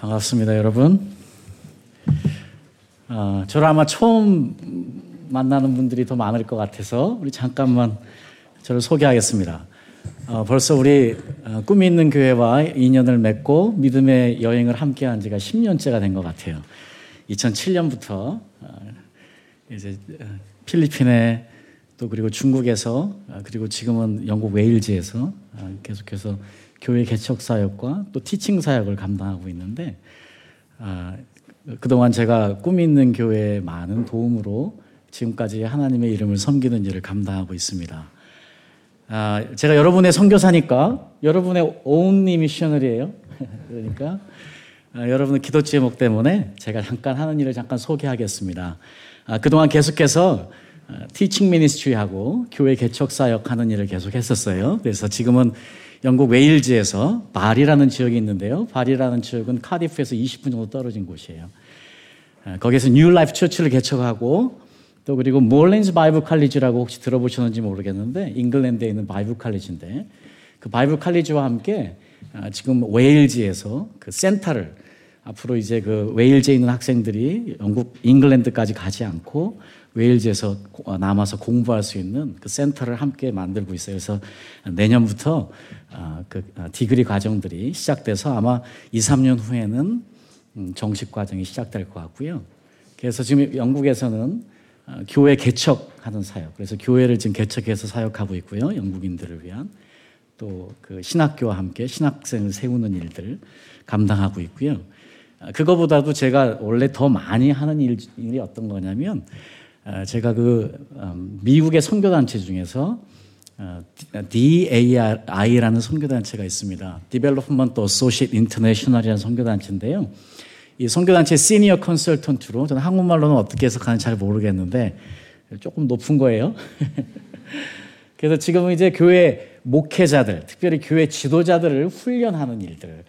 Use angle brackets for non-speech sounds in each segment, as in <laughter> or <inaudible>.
반갑습니다, 여러분. 어, 저를 아마 처음 만나는 분들이 더 많을 것 같아서 우리 잠깐만 저를 소개하겠습니다. 어, 벌써 우리 어, 꿈이 있는 교회와 인연을 맺고 믿음의 여행을 함께한 지가 10년째가 된 것 같아요. 2007년부터 어, 이제 어, 필리핀에 또 그리고 중국에서 어, 그리고 지금은 영국 웨일즈에서 어, 계속해서 교회 개척 사역과 또 티칭 사역을 감당하고 있는데 아, 그동안 제가 꿈이 있는 교회에 많은 도움으로 지금까지 하나님의 이름을 섬기는 일을 감당하고 있습니다. 아, 제가 여러분의 선교사니까 여러분의 온리 미셔널이에요. <laughs> 그러니까 아, 여러분의 기도 제목 때문에 제가 잠깐 하는 일을 잠깐 소개하겠습니다. 아, 그동안 계속해서 티칭 미니스트리하고 교회 개척 사역 하는 일을 계속 했었어요. 그래서 지금은 영국 웨일즈에서 배리라는 지역이 있는데요. 배리라는 지역은 카디프에서 20분 정도 떨어진 곳이에요. 거기서 New Life Church를 개척하고 또 그리고 몰렌즈 바이블 칼리지라고 혹시 들어보셨는지 모르겠는데 잉글랜드에 있는 바이블 칼리지인데 그 바이블 칼리지와 함께 아, 지금 웨일즈에서 그 센터를 앞으로 이제 그 웨일즈에 있는 학생들이 영국 잉글랜드까지 가지 않고 웨일즈에서 남아서 공부할 수 있는 그 센터를 함께 만들고 있어요. 그래서 내년부터 아, 그 아, 디그리 과정들이 시작돼서 아마 2, 3년 후에는 음, 정식 과정이 시작될 것 같고요. 그래서 지금 영국에서는 아, 교회 개척하는 사역, 그래서 교회를 지금 개척해서 사역하고 있고요. 영국인들을 위한 또 그 신학교와 함께 신학생을 세우는 일들 감당하고 있고요. 그거보다도 제가 원래 더 많이 하는 일이 어떤 거냐면 제가 그 음, 미국의 선교단체 중에서 어, DAI라는 선교단체가 있습니다. Development Associate International이라는 선교단체인데요. 이 선교단체 시니어 컨설턴트로 저는 한국말로는 어떻게 해석하는지 잘 모르겠는데 조금 높은 거예요. <laughs> 그래서 지금은 이제 교회 목회자들, 특별히 교회 지도자들을 훈련하는 일들을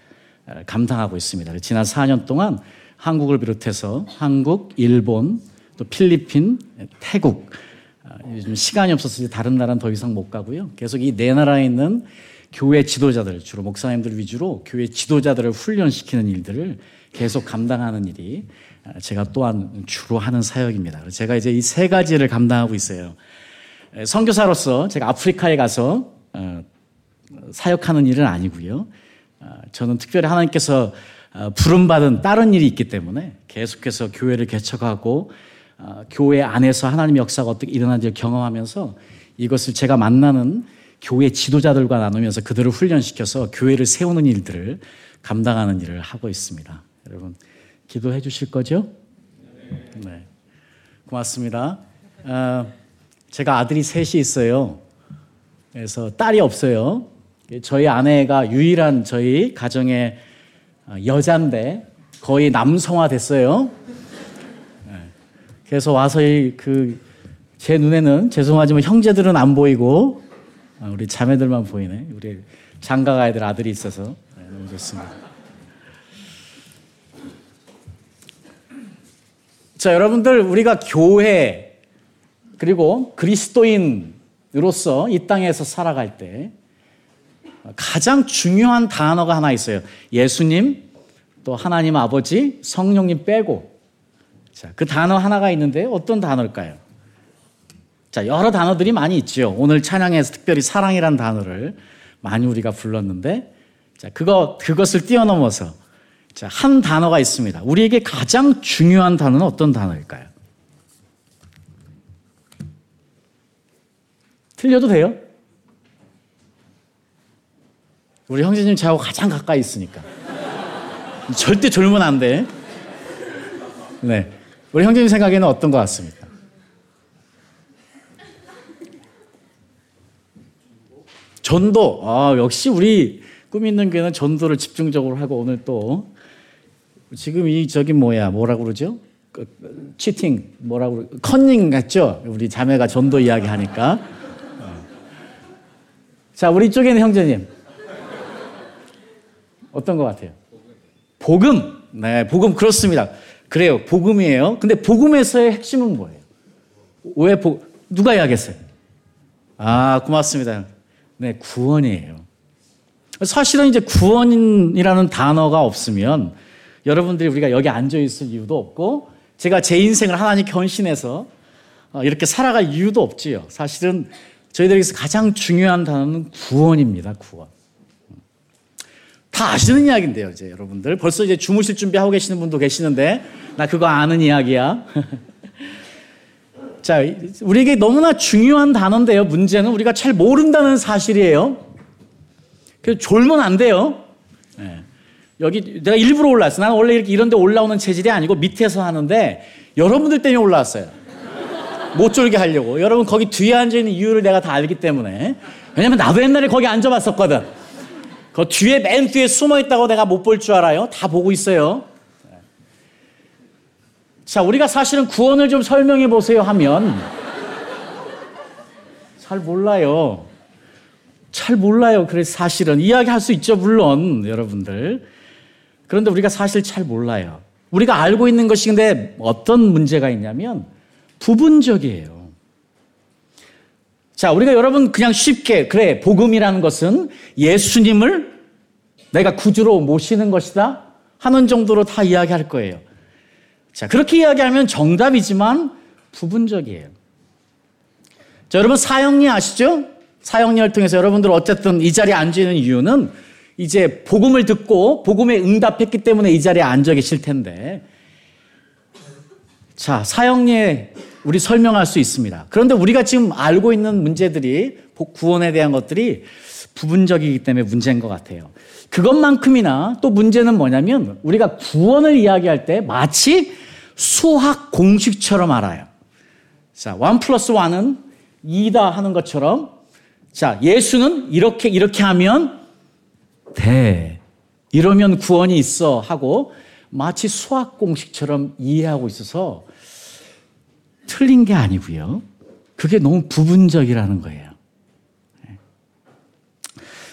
어, 감당하고 있습니다. 지난 4년 동안 한국을 비롯해서 한국, 일본, 또 필리핀, 태국, 아, 요즘 시간이 없어서 다른 나라는 더 이상 못 가고요. 계속 이 네 나라에 있는 교회 지도자들, 주로 목사님들 위주로 교회 지도자들을 훈련시키는 일들을 계속 감당하는 일이 아, 제가 또한 주로 하는 사역입니다. 제가 이제 이 세 가지를 감당하고 있어요. 선교사로서 제가 아프리카에 가서 어, 사역하는 일은 아니고요. 아, 저는 특별히 하나님께서 어, 부름받은 다른 일이 있기 때문에 계속해서 교회를 개척하고 어, 교회 안에서 하나님의 역사가 어떻게 일어나는지를 경험하면서 이것을 제가 만나는 교회 지도자들과 나누면서 그들을 훈련시켜서 교회를 세우는 일들을 감당하는 일을 하고 있습니다. 여러분, 기도해 주실 거죠? 네. 고맙습니다. 어, 제가 아들이 셋이 있어요. 그래서 딸이 없어요. 저희 아내가 유일한 저희 가정의 어, 여자인데 거의 남성화 됐어요. 그래서 와서 그 제 눈에는 죄송하지만 형제들은 안 보이고 아, 우리 자매들만 보이네. 우리 장가가 애들 아들이 있어서 네, 너무 좋습니다. 자, 여러분들 우리가 교회 그리고 그리스도인으로서 이 땅에서 살아갈 때 가장 중요한 단어가 하나 있어요. 예수님, 또 하나님 아버지, 성령님 빼고 자, 그 단어 하나가 있는데 어떤 단어일까요? 자, 여러 단어들이 많이 있죠. 오늘 찬양에서 특별히 사랑이란 단어를 많이 우리가 불렀는데, 자, 그거, 그것을 뛰어넘어서, 자, 한 단어가 있습니다. 우리에게 가장 중요한 단어는 어떤 단어일까요? 틀려도 돼요? 우리 형제님 저하고 가장 가까이 있으니까. <laughs> 절대 졸면 안 돼. 네. 우리 형제님 생각에는 어떤 것 같습니까? 전도. 아, 역시 우리 꿈 있는 교회는 전도를 집중적으로 하고 오늘 또 지금 이 저기 뭐야 뭐라고 그러죠? 그, 치팅 뭐라고 컨닝 같죠? 우리 자매가 전도 이야기 하니까. 자, 우리 쪽에는 형제님 어떤 것 같아요? 복음. 네, 복음 그렇습니다. 그래요. 복음이에요. 근데 복음에서의 핵심은 뭐예요? 왜 복, 누가 이야기했어요? 아, 고맙습니다. 네, 구원이에요. 사실은 이제 구원이라는 단어가 없으면 여러분들이 우리가 여기 앉아 있을 이유도 없고 제가 제 인생을 하나님께 헌신해서 어, 이렇게 살아갈 이유도 없지요. 사실은 저희들에게서 가장 중요한 단어는 구원입니다. 구원. 다 아시는 이야기인데요, 이제 여러분들. 벌써 이제 주무실 준비하고 계시는 분도 계시는데, 나 그거 아는 이야기야. <laughs> 자, 우리에게 너무나 중요한 단어인데요. 문제는 우리가 잘 모른다는 사실이에요. 그래서 졸면 안 돼요. 네. 여기 내가 일부러 올라왔어. 나는 원래 이렇게 이런 데 올라오는 체질이 아니고 밑에서 하는데 여러분들 때문에 올라왔어요. 못 졸게 하려고. 여러분 거기 뒤에 앉아 있는 이유를 내가 다 알기 때문에. 왜냐면 나도 옛날에 거기 앉아봤었거든. 그 뒤에 맨 뒤에 숨어 있다고 내가 못 볼 줄 알아요? 다 보고 있어요. 자, 우리가 사실은 구원을 좀 설명해 보세요 하면 잘 몰라요. 잘 몰라요. 그래서 사실은 이야기할 수 있죠, 물론 여러분들. 그런데 우리가 사실 잘 몰라요. 우리가 알고 있는 것이 근데 어떤 문제가 있냐면 부분적이에요. 자, 우리가 여러분 그냥 쉽게 그래 복음이라는 것은 예수님을 내가 구주로 모시는 것이다 하는 정도로 다 이야기할 거예요. 자, 그렇게 이야기하면 정답이지만 부분적이에요. 자, 여러분 사형리 아시죠? 사형리를 통해서 여러분들 어쨌든 이 자리에 앉아 있는 이유는 이제 복음을 듣고 복음에 응답했기 때문에 이 자리에 앉아 계실 텐데 자, 사형리에 우리 설명할 수 있습니다. 그런데 우리가 지금 알고 있는 문제들이 구원에 대한 것들이 부분적이기 때문에 문제인 것 같아요. 그것만큼이나 또 문제는 뭐냐면 우리가 구원을 이야기할 때 마치 수학 공식처럼 알아요. 자, 1 플러스 1은 2다 하는 것처럼 자, 예수는 이렇게 이렇게 하면 돼. 이러면 구원이 있어 하고 마치 수학 공식처럼 이해하고 있어서 틀린 게 아니고요. 그게 너무 부분적이라는 거예요. 네.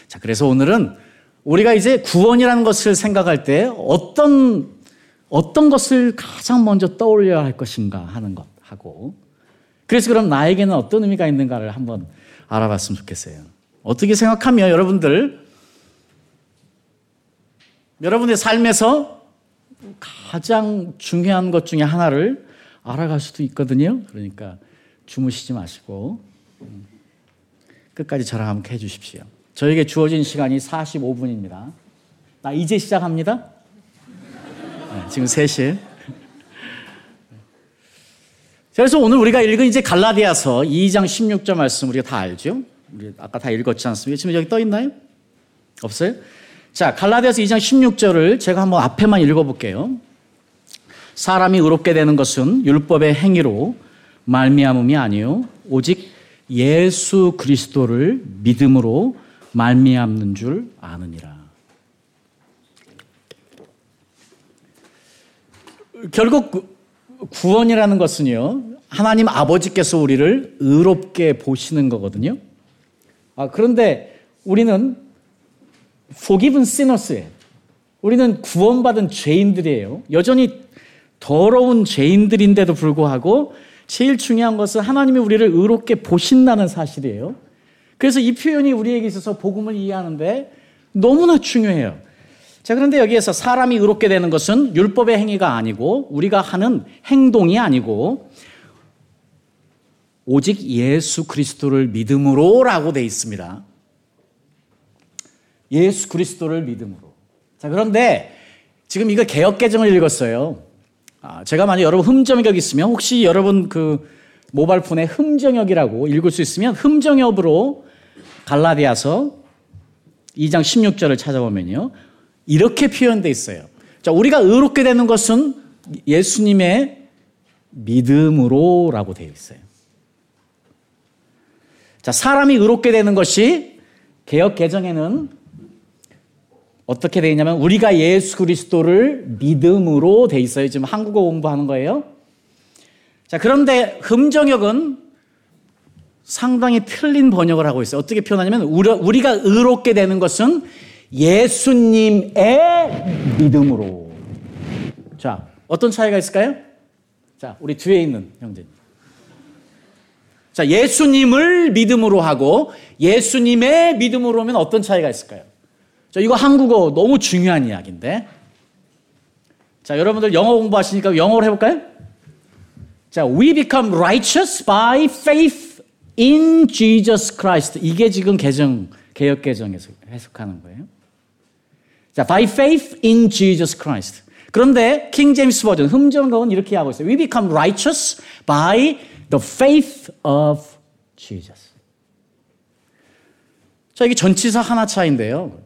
자, 그래서 오늘은 우리가 이제 구원이라는 것을 생각할 때 어떤 어떤 것을 가장 먼저 떠올려야 할 것인가 하는 것 하고 그래서 그럼 나에게는 어떤 의미가 있는가를 한번 알아봤으면 좋겠어요. 어떻게 생각하면 여러분들 여러분의 삶에서 가장 중요한 것 중에 하나를 알아갈 수도 있거든요. 그러니까 주무시지 마시고 끝까지 저랑 함께 해주십시오. 저에게 주어진 시간이 45분입니다. 나 이제 시작합니다. 네, 지금 3시. 그래서 오늘 우리가 읽은 이제 갈라디아서 2장 16절 말씀 우리가 다 알죠? 우리 아까 다 읽었지 않습니까? 지금 여기 떠 있나요? 없어요? 자, 갈라디아서 2장 16절을 제가 한번 앞에만 읽어볼게요. 사람이 의롭게 되는 것은 율법의 행위로 말미암음이 아니요 오직 예수 그리스도를 믿음으로 말미암는 줄 아느니라. 결국 구원이라는 것은요 하나님 아버지께서 우리를 의롭게 보시는 거거든요. 아, 그런데 우리는 forgiven sinners예요. 우리는 구원받은 죄인들이에요. 여전히 더러운 죄인들인데도 불구하고 제일 중요한 것은 하나님이 우리를 의롭게 보신다는 사실이에요. 그래서 이 표현이 우리에게 있어서 복음을 이해하는데 너무나 중요해요. 자, 그런데 여기에서 사람이 의롭게 되는 것은 율법의 행위가 아니고 우리가 하는 행동이 아니고 오직 예수 그리스도를 믿음으로라고 돼 있습니다. 예수 그리스도를 믿음으로. 자, 그런데 지금 이거 개혁 개정을 읽었어요. 아, 제가 만약 여러분 흠정역 있으면 혹시 여러분 그 모바일 폰에 흠정역이라고 읽을 수 있으면 흠정역으로 갈라디아서 2장 16절을 찾아보면요. 이렇게 표현되어 있어요. 자, 우리가 의롭게 되는 것은 예수님의 믿음으로라고 되어 있어요. 자, 사람이 의롭게 되는 것이 개혁 개정에는 어떻게 되어 있냐면 우리가 예수 그리스도를 믿음으로 돼 있어요. 지금 한국어 공부하는 거예요. 자, 그런데 흠정역은 상당히 틀린 번역을 하고 있어요. 어떻게 표현하냐면 우리가 의롭게 되는 것은 예수님의 믿음으로. 자, 어떤 차이가 있을까요? 자, 우리 뒤에 있는 형제님. 자, 예수님을 믿음으로 하고 예수님의 믿음으로 하면 어떤 차이가 있을까요? 자, 이거 한국어 너무 중요한 이야기인데. 자, 여러분들 영어 공부하시니까 영어로 해볼까요? 자, we become righteous by faith in Jesus Christ. 이게 지금 개정, 개혁 개정에서 해석하는 거예요. 자, by faith in Jesus Christ. 그런데 킹 제임스 버전 흠정은 이렇게 하고 있어요. We become righteous by the faith of Jesus. 자, 이게 전치사 하나 차인데요.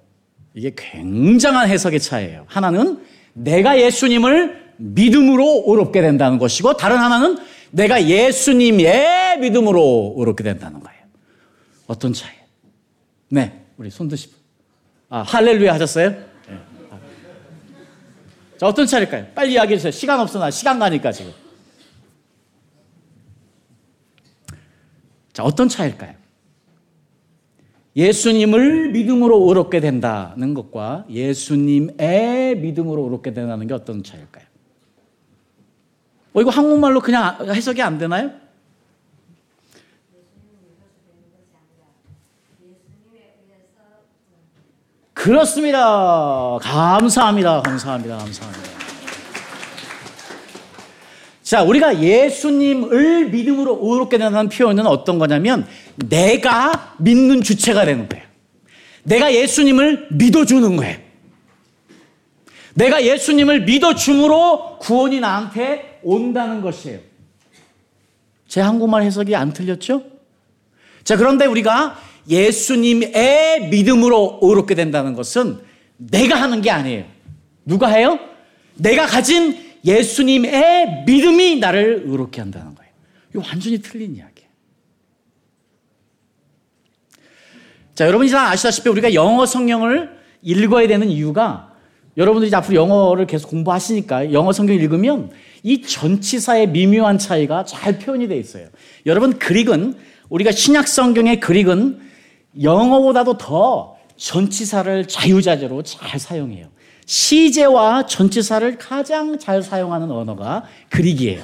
이게 굉장한 해석의 차이예요. 하나는 내가 예수님을 믿음으로 의롭게 된다는 것이고 다른 하나는 내가 예수님의 믿음으로 의롭게 된다는 거예요. 어떤 차이예요? 네, 우리 손 드시고. 아, 할렐루야 하셨어요? 네. 자, 어떤 차일까요? 빨리 이야기해 주세요. 시간 없어, 나 시간 가니까 지금. 자, 어떤 차일까요? 예수님을 믿음으로 의롭게 된다는 것과 예수님의 믿음으로 의롭게 된다는 게 어떤 차일까요? 어, 이거 한국말로 그냥 해석이 안 되나요? 그렇습니다. 감사합니다. 감사합니다. 감사합니다. 자, 우리가 예수님을 믿음으로 의롭게 된다는 표현은 어떤 거냐면 내가 믿는 주체가 되는 거예요. 내가 예수님을 믿어주는 거예요. 내가 예수님을 믿어줌으로 구원이 나한테 온다는 것이에요. 제 한국말 해석이 안 틀렸죠? 자, 그런데 우리가 예수님의 믿음으로 의롭게 된다는 것은 내가 하는 게 아니에요. 누가 해요? 내가 가진 예수님의 믿음이 나를 의롭게 한다는 거예요. 이거 완전히 틀린 이야기예요. 자, 여러분이 다 아시다시피 우리가 영어 성경을 읽어야 되는 이유가 여러분들이 앞으로 영어를 계속 공부하시니까 영어 성경 읽으면 이 전치사의 미묘한 차이가 잘 표현이 되어 있어요. 여러분 그릭은 우리가 신약 성경의 그릭은 영어보다도 더 전치사를 자유자재로 잘 사용해요. 시제와 전치사를 가장 잘 사용하는 언어가 Greek이에요.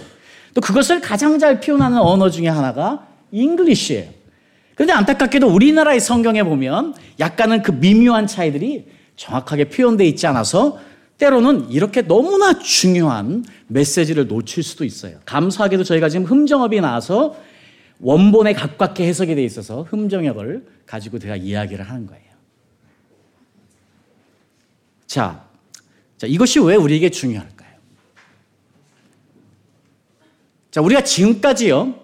또 그것을 가장 잘 표현하는 언어 중에 하나가 English예요. 그런데 안타깝게도 우리나라의 성경에 보면 약간은 그 미묘한 차이들이 정확하게 표현되어 있지 않아서 때로는 이렇게 너무나 중요한 메시지를 놓칠 수도 있어요. 감사하게도 저희가 지금 흠정역이 나와서 원본에 가깝게 해석이 되어 있어서 흠정역을 가지고 제가 이야기를 하는 거예요. 자, 자, 이것이 왜 우리에게 중요할까요? 자, 우리가 지금까지요,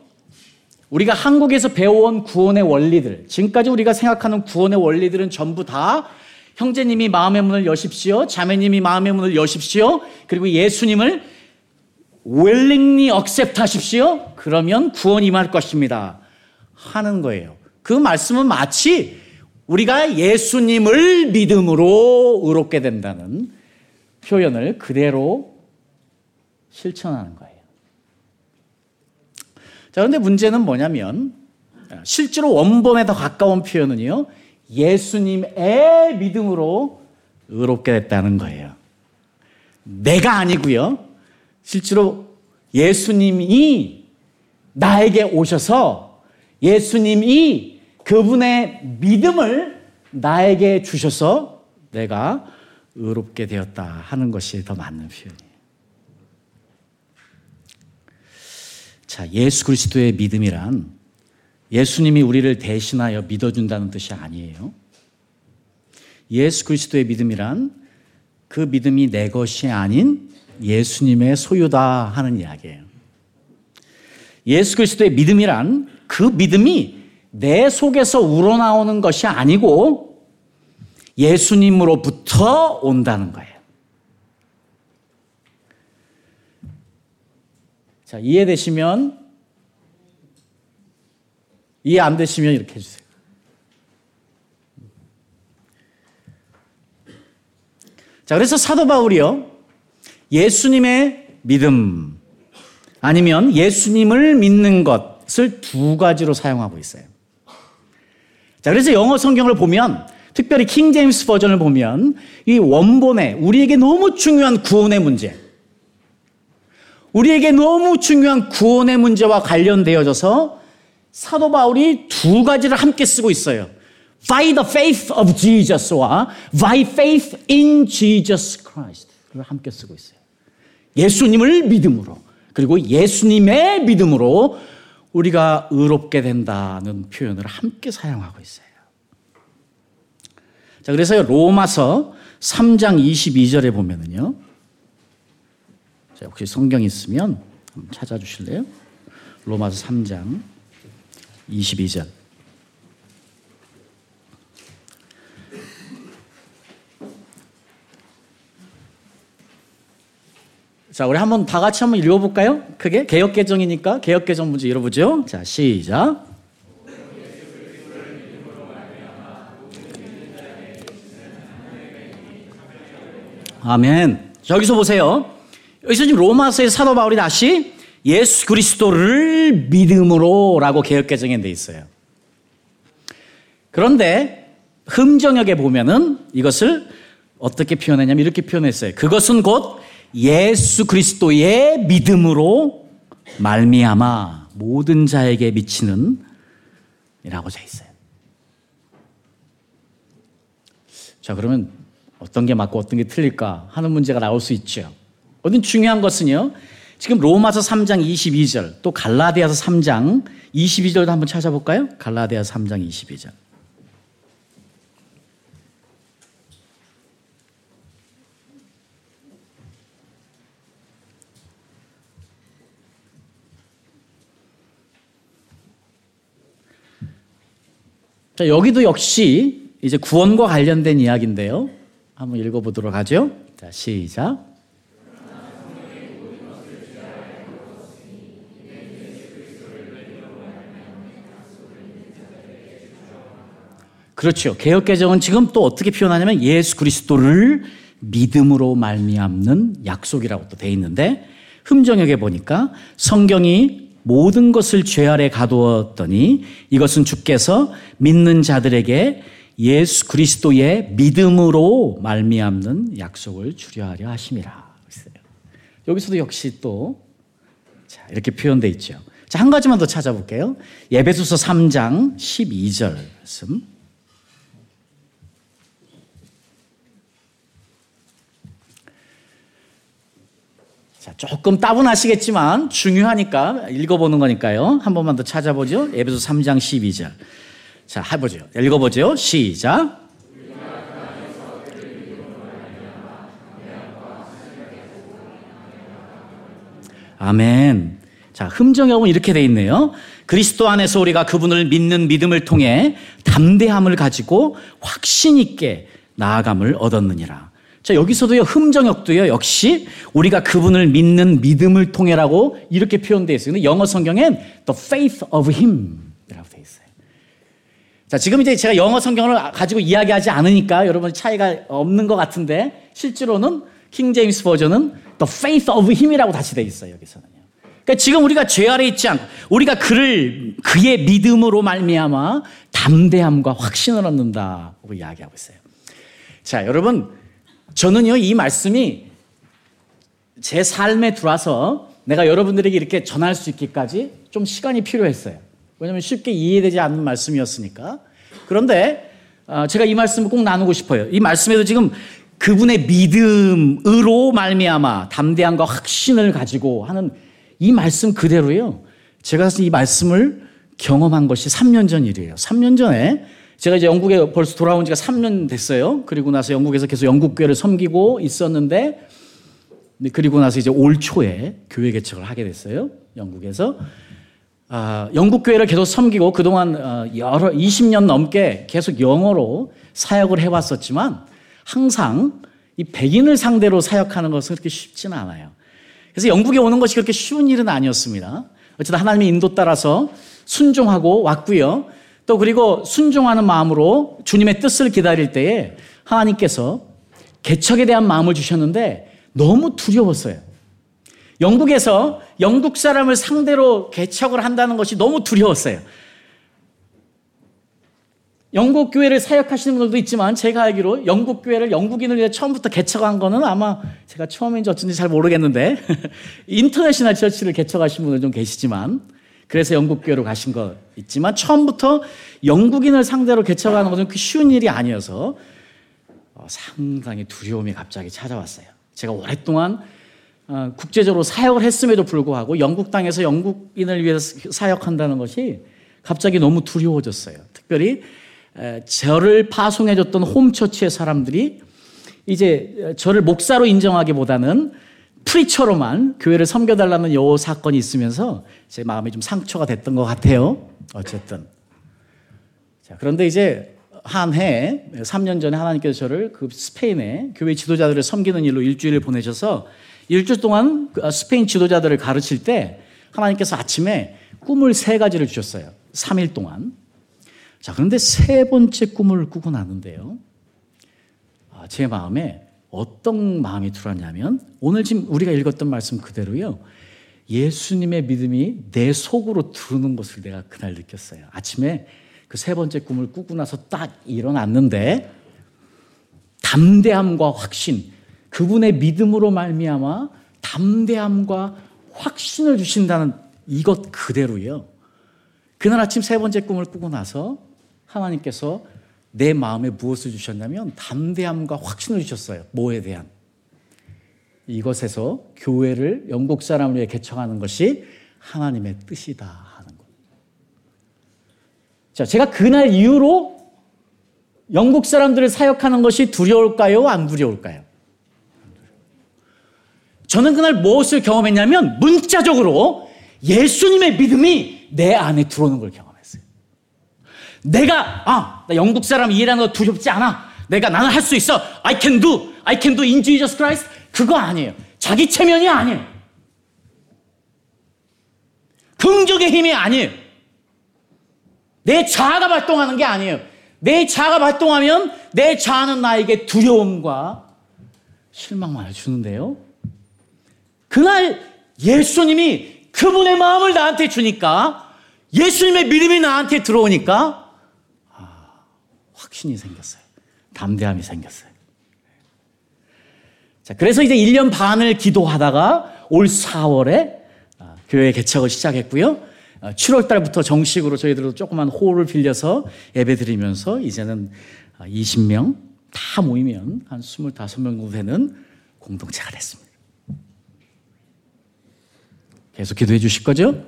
우리가 한국에서 배워온 구원의 원리들, 지금까지 우리가 생각하는 구원의 원리들은 전부 다 형제님이 마음의 문을 여십시오. 자매님이 마음의 문을 여십시오. 그리고 예수님을 willingly accept 하십시오. 그러면 구원이 임할 것입니다. 하는 거예요. 그 말씀은 마치 우리가 예수님을 믿음으로 의롭게 된다는 표현을 그대로 실천하는 거예요. 자, 그런데 문제는 뭐냐면 실제로 원본에 더 가까운 표현은요. 예수님의 믿음으로 의롭게 됐다는 거예요. 내가 아니고요. 실제로 예수님이 나에게 오셔서 예수님이 그분의 믿음을 나에게 주셔서 내가 의롭게 되었다 하는 것이 더 맞는 표현이에요. 자, 예수 그리스도의 믿음이란 예수님이 우리를 대신하여 믿어준다는 뜻이 아니에요. 예수 그리스도의 믿음이란 그 믿음이 내 것이 아닌 예수님의 소유다 하는 이야기예요. 예수 그리스도의 믿음이란 그 믿음이 내 속에서 우러나오는 것이 아니고 예수님으로부터 온다는 거예요. 자, 이해되시면, 이해 안 되시면 이렇게 해주세요. 자, 그래서 사도 바울이요. 예수님의 믿음, 아니면 예수님을 믿는 것을 두 가지로 사용하고 있어요. 자, 그래서 영어 성경을 보면 특별히 킹 제임스 버전을 보면 이 원본에 우리에게 너무 중요한 구원의 문제, 우리에게 너무 중요한 구원의 문제와 관련되어져서 사도 바울이 두 가지를 함께 쓰고 있어요. By the faith of Jesus와 by faith in Jesus Christ. 를 함께 쓰고 있어요. 예수님을 믿음으로 그리고 예수님의 믿음으로 우리가 의롭게 된다는 표현을 함께 사용하고 있어요. 자, 그래서 로마서 3장 22절에 보면은요. 자, 혹시 성경 있으면 찾아주실래요? 로마서 3장 22절. 자, 우리 한번 다 같이 한번 읽어볼까요? 크게 개혁개정이니까 개혁개정 문제 읽어보죠. 자, 시작. 아멘. 여기서 보세요. 여기서 지금 로마서의 사도 바울이 다시 예수 그리스도를 믿음으로라고 개혁 개정에 돼 있어요. 그런데 흠정역에 보면은 이것을 어떻게 표현했냐면 이렇게 표현했어요. 그것은 곧 예수 그리스도의 믿음으로 말미암아 모든 자에게 미치는 이라고 돼 있어요. 자, 그러면 어떤 게 맞고 어떤 게 틀릴까 하는 문제가 나올 수 있죠. 어딘 중요한 것은요. 지금 로마서 3장 22절 또 갈라디아서 3장 22절도 한번 찾아볼까요? 갈라디아서 3장 22절. 자, 여기도 역시 이제 구원과 관련된 이야기인데요. 한번 읽어보도록 하죠. 자, 시작. 그렇죠. 개혁 개정은 지금 또 어떻게 표현하냐면 예수 그리스도를 믿음으로 말미암는 약속이라고 또 돼 있는데 흠정역에 보니까 성경이 모든 것을 죄 아래 가두었더니 이것은 주께서 믿는 자들에게 예수 그리스도의 믿음으로 말미암는 약속을 주려하려 하심이라. 여기서도 역시 또 자, 이렇게 표현되어 있죠. 자, 한 가지만 더 찾아볼게요. 예배소서 3장 12절 말씀. 자, 조금 따분하시겠지만 중요하니까 읽어보는 거니까요. 한 번만 더 찾아보죠. 에베소 3장 12절. 자, 해보죠. 읽어보죠. 시작. 아멘. 자, 흠정역은 이렇게 돼 있네요. 그리스도 안에서 우리가 그분을 믿는 믿음을 통해 담대함을 가지고 확신 있게 나아감을 얻었느니라. 자, 여기서도요, 흠정역도요, 역시 우리가 그분을 믿는 믿음을 통해라고 이렇게 표현되어 있어요. 근데 영어 성경엔 the faith of him. 자, 지금 이제 제가 영어 성경을 가지고 이야기하지 않으니까 여러분 차이가 없는 것 같은데 실제로는 킹 제임스 버전은 the faith of him이라고 다시 되어 있어요, 여기서는요. 그러니까 지금 우리가 죄 아래 있지 않고 우리가 그를 그의 믿음으로 말미암아 담대함과 확신을 얻는다고 이야기하고 있어요. 자, 여러분 저는요, 이 말씀이 제 삶에 들어와서 내가 여러분들에게 이렇게 전할 수 있기까지 좀 시간이 필요했어요. 왜냐하면 쉽게 이해되지 않는 말씀이었으니까. 그런데 어, 제가 이 말씀을 꼭 나누고 싶어요. 이 말씀에도 지금 그분의 믿음으로 말미암아 담대함과 확신을 가지고 하는 이 말씀 그대로요. 제가 이 말씀을 경험한 것이 3년 전 일이에요. 3년 전에 제가 이제 영국에 벌써 돌아온 지가 3년 됐어요. 그리고 나서 영국에서 계속 영국교회를 섬기고 있었는데, 그리고 나서 이제 올 초에 교회 개척을 하게 됐어요. 영국에서. 아, 영국 교회를 계속 섬기고 그동안 어, 여러, 20년 넘게 계속 영어로 사역을 해왔었지만, 항상 이 백인을 상대로 사역하는 것은 그렇게 쉽지는 않아요. 그래서 영국에 오는 것이 그렇게 쉬운 일은 아니었습니다. 어쨌든 하나님의 인도 따라서 순종하고 왔고요. 또 그리고 순종하는 마음으로 주님의 뜻을 기다릴 때에 하나님께서 개척에 대한 마음을 주셨는데 너무 두려웠어요. 영국에서 영국 사람을 상대로 개척을 한다는 것이 너무 두려웠어요. 영국 교회를 사역하시는 분들도 있지만 제가 알기로 영국 교회를 영국인을 위해 처음부터 개척한 거는 아마 제가 처음인지 어쩐지 잘 모르겠는데 <laughs> 인터내셔널 처치를 개척하신 분들 좀 계시지만 그래서 영국 교회로 가신 거 있지만 처음부터 영국인을 상대로 개척하는 것은 그 쉬운 일이 아니어서 어, 상당히 두려움이 갑자기 찾아왔어요. 제가 오랫동안 어, 국제적으로 사역을 했음에도 불구하고 영국 땅에서 영국인을 위해서 사역한다는 것이 갑자기 너무 두려워졌어요. 특별히 저를 파송해줬던 홈처치의 사람들이 이제 저를 목사로 인정하기보다는 프리처로만 교회를 섬겨달라는 요 사건이 있으면서 제 마음이 좀 상처가 됐던 것 같아요. 어쨌든. 자, 그런데 이제 한 해, 3년 전에 하나님께서 저를 그 스페인에 교회 지도자들을 섬기는 일로 일주일을 보내셔서 일주일 동안 그 스페인 지도자들을 가르칠 때 하나님께서 아침에 꿈을 세 가지를 주셨어요. 3일 동안. 자, 그런데 세 번째 꿈을 꾸고 나는데요. 아, 제 마음에 어떤 마음이 들었냐면 오늘 지금 우리가 읽었던 말씀 그대로요. 예수님의 믿음이 내 속으로 들어오는 것을 내가 그날 느꼈어요. 아침에 그 세 번째 꿈을 꾸고 나서 딱 일어났는데 담대함과 확신, 그분의 믿음으로 말미암아 담대함과 확신을 주신다는 이것 그대로요. 그날 아침 세 번째 꿈을 꾸고 나서 하나님께서 내 마음에 무엇을 주셨냐면 담대함과 확신을 주셨어요. 뭐에 대한. 이것에서 교회를 영국 사람을 위해 개척하는 것이 하나님의 뜻이다 하는 것. 자, 제가 그날 이후로 영국 사람들을 사역하는 것이 두려울까요? 안 두려울까요? 저는 그날 무엇을 경험했냐면 문자적으로 예수님의 믿음이 내 안에 들어오는 걸 경험했어요. 내가 아, 나 영국 사람 이해하는 거 두렵지 않아. 내가 나는 할 수 있어. I can do. I can do in Jesus Christ. 그거 아니에요. 자기 체면이 아니에요. 긍정의 힘이 아니에요. 내 자아가 발동하는 게 아니에요. 내 자아가 발동하면 내 자아는 나에게 두려움과 실망만 주는데요. 그날 예수님이 그분의 마음을 나한테 주니까 예수님의 믿음이 나한테 들어오니까 아, 확신이 생겼어요. 담대함이 생겼어요. 자, 그래서 이제 1년 반을 기도하다가 올 4월에 아, 교회 개척을 시작했고요. 7월 아, 달부터 정식으로 저희들도 조그만 홀을 빌려서 예배 드리면서 이제는 20명 다 모이면 한 25명 정도 되는 공동체가 됐습니다. 계속 기도해 주실 거죠?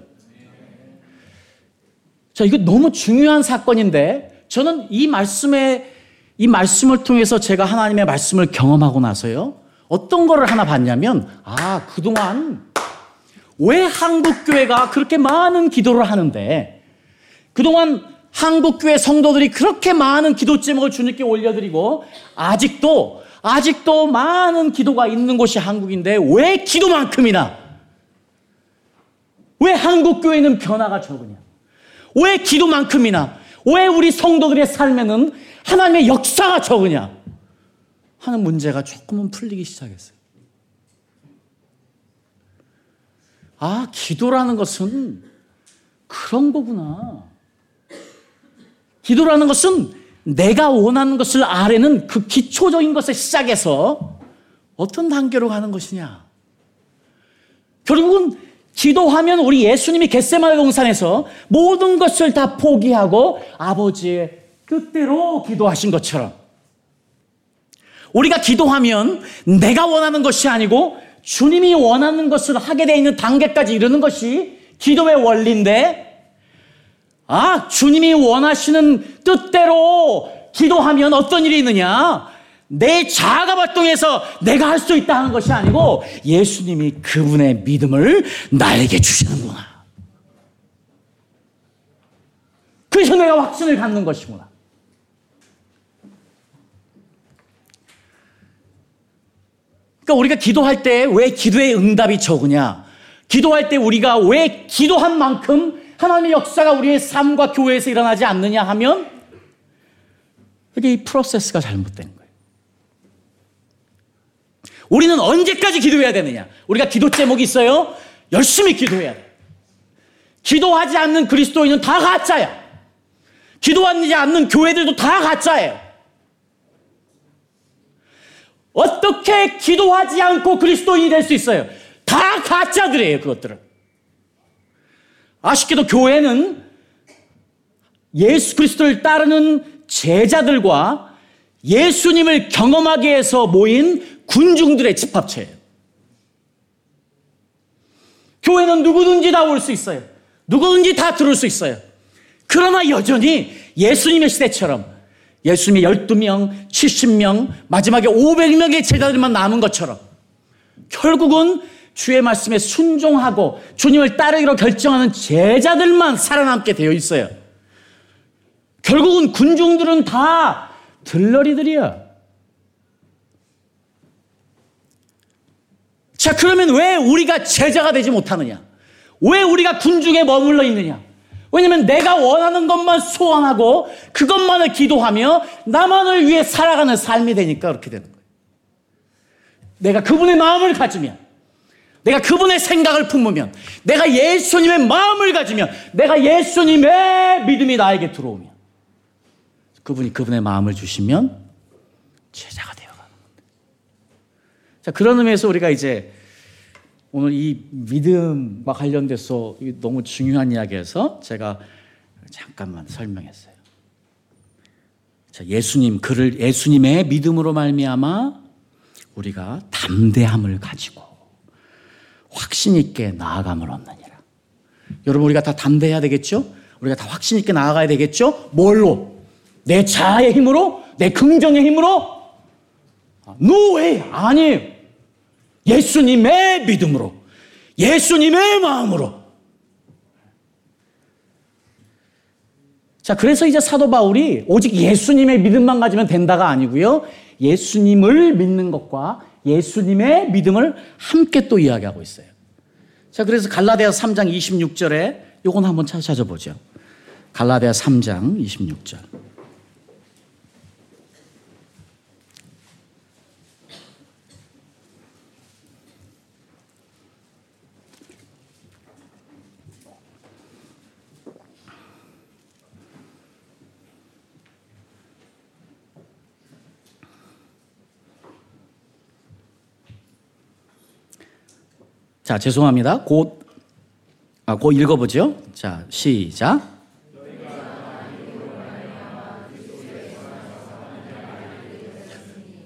자, 이거 너무 중요한 사건인데 저는 이 말씀에 이 말씀을 통해서 제가 하나님의 말씀을 경험하고 나서요. 어떤 거를 하나 봤냐면 아, 그동안 왜 한국 교회가 그렇게 많은 기도를 하는데 그동안 한국 교회 성도들이 그렇게 많은 기도 제목을 주님께 올려드리고 아직도 아직도 많은 기도가 있는 곳이 한국인데 왜 기도만큼이나 왜 한국 교회는 변화가 적으냐? 왜 기도만큼이나 왜 우리 성도들의 삶에는 하나님의 역사가 적으냐? 하는 문제가 조금은 풀리기 시작했어요. 아, 기도라는 것은 그런 거구나. 기도라는 것은 내가 원하는 것을 아래는 그 기초적인 것에 시작해서 어떤 단계로 가는 것이냐. 결국은 기도하면 우리 예수님이 겟세마네 동산에서 모든 것을 다 포기하고 아버지의 뜻대로 기도하신 것처럼 우리가 기도하면 내가 원하는 것이 아니고 주님이 원하는 것을 하게 되어 있는 단계까지 이르는 것이 기도의 원리인데 아, 주님이 원하시는 뜻대로 기도하면 어떤 일이 있느냐? 내 자아가 발동해서 내가 할 수 있다 하는 것이 아니고 예수님이 그분의 믿음을 나에게 주시는구나. 그래서 내가 확신을 갖는 것이구나. 그러니까 우리가 기도할 때 왜 기도의 응답이 적으냐? 기도할 때 우리가 왜 기도한 만큼 하나님의 역사가 우리의 삶과 교회에서 일어나지 않느냐 하면 이게 이 프로세스가 잘못된 거예요. 우리는 언제까지 기도해야 되느냐? 우리가 기도 제목이 있어요. 열심히 기도해야 돼. 기도하지 않는 그리스도인은 다 가짜야. 기도하지 않는 교회들도 다 가짜예요. 어떻게 기도하지 않고 그리스도인이 될 수 있어요? 다 가짜들이에요, 그것들은. 아쉽게도 교회는 예수 그리스도를 따르는 제자들과 예수님을 경험하기 위해서 모인 군중들의 집합체예요. 교회는 누구든지 다 올 수 있어요. 누구든지 다 들을 수 있어요. 그러나 여전히 예수님의 시대처럼 예수님이 12명, 70명, 마지막에 500명의 제자들만 남은 것처럼 결국은 주의 말씀에 순종하고 주님을 따르기로 결정하는 제자들만 살아남게 되어 있어요. 결국은 군중들은 다 들러리들이야. 자, 그러면 왜 우리가 제자가 되지 못하느냐? 왜 우리가 군중에 머물러 있느냐? 왜냐면 내가 원하는 것만 소원하고 그것만을 기도하며 나만을 위해 살아가는 삶이 되니까 그렇게 되는 거예요. 내가 그분의 마음을 가지면 내가 그분의 생각을 품으면 내가 예수님의 마음을 가지면 내가 예수님의 믿음이 나에게 들어오면 그분이 그분의 마음을 주시면 제자가 되어가는 겁니다. 자, 그런 의미에서 우리가 이제 오늘 이 믿음과 관련돼서 너무 중요한 이야기에서 제가 잠깐만 설명했어요. 자, 예수님 그를 예수님의 믿음으로 말미암아 우리가 담대함을 가지고 확신 있게 나아감을 얻느니라. 여러분 우리가 다 담대해야 되겠죠? 우리가 다 확신 있게 나아가야 되겠죠? 뭘로? 내 자아의 힘으로? 내 긍정의 힘으로? No way 아니에요. 예수님의 믿음으로, 예수님의 마음으로. 자, 그래서 이제 사도 바울이 오직 예수님의 믿음만 가지면 된다가 아니고요. 예수님을 믿는 것과 예수님의 믿음을 함께 또 이야기하고 있어요. 자, 그래서 갈라디아 3장 26절에 요건 한번 찾아보죠. 갈라디아 3장 26절. 자, 죄송합니다. 곧, 아, 곧 읽어보죠. 자, 시작.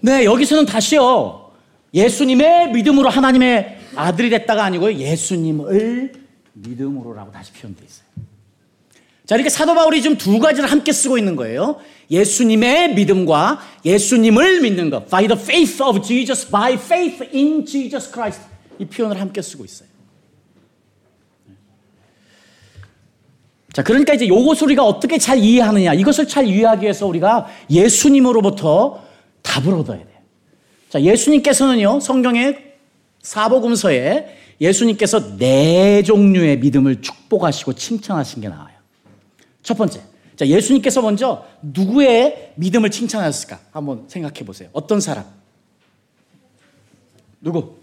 네, 여기서는 다시요. 예수님의 믿음으로 하나님의 아들이 됐다가 아니고요. 예수님을 믿음으로라고 다시 표현되어 있어요. 자, 이렇게 사도 바울이 지금 두 가지를 함께 쓰고 있는 거예요. 예수님의 믿음과 예수님을 믿는 것. By the faith of Jesus, by faith in Jesus Christ. 이 표현을 함께 쓰고 있어요. 자, 그러니까 이제 요것을 우리가 어떻게 잘 이해하느냐, 이것을 잘 이해하기 위해서 우리가 예수님으로부터 답을 얻어야 돼요. 자, 예수님께서는요, 성경의 사복음서에 예수님께서 네 종류의 믿음을 축복하시고 칭찬하신 게 나와요. 첫 번째. 자, 예수님께서 먼저 누구의 믿음을 칭찬하셨을까? 한번 생각해 보세요. 어떤 사람? 누구?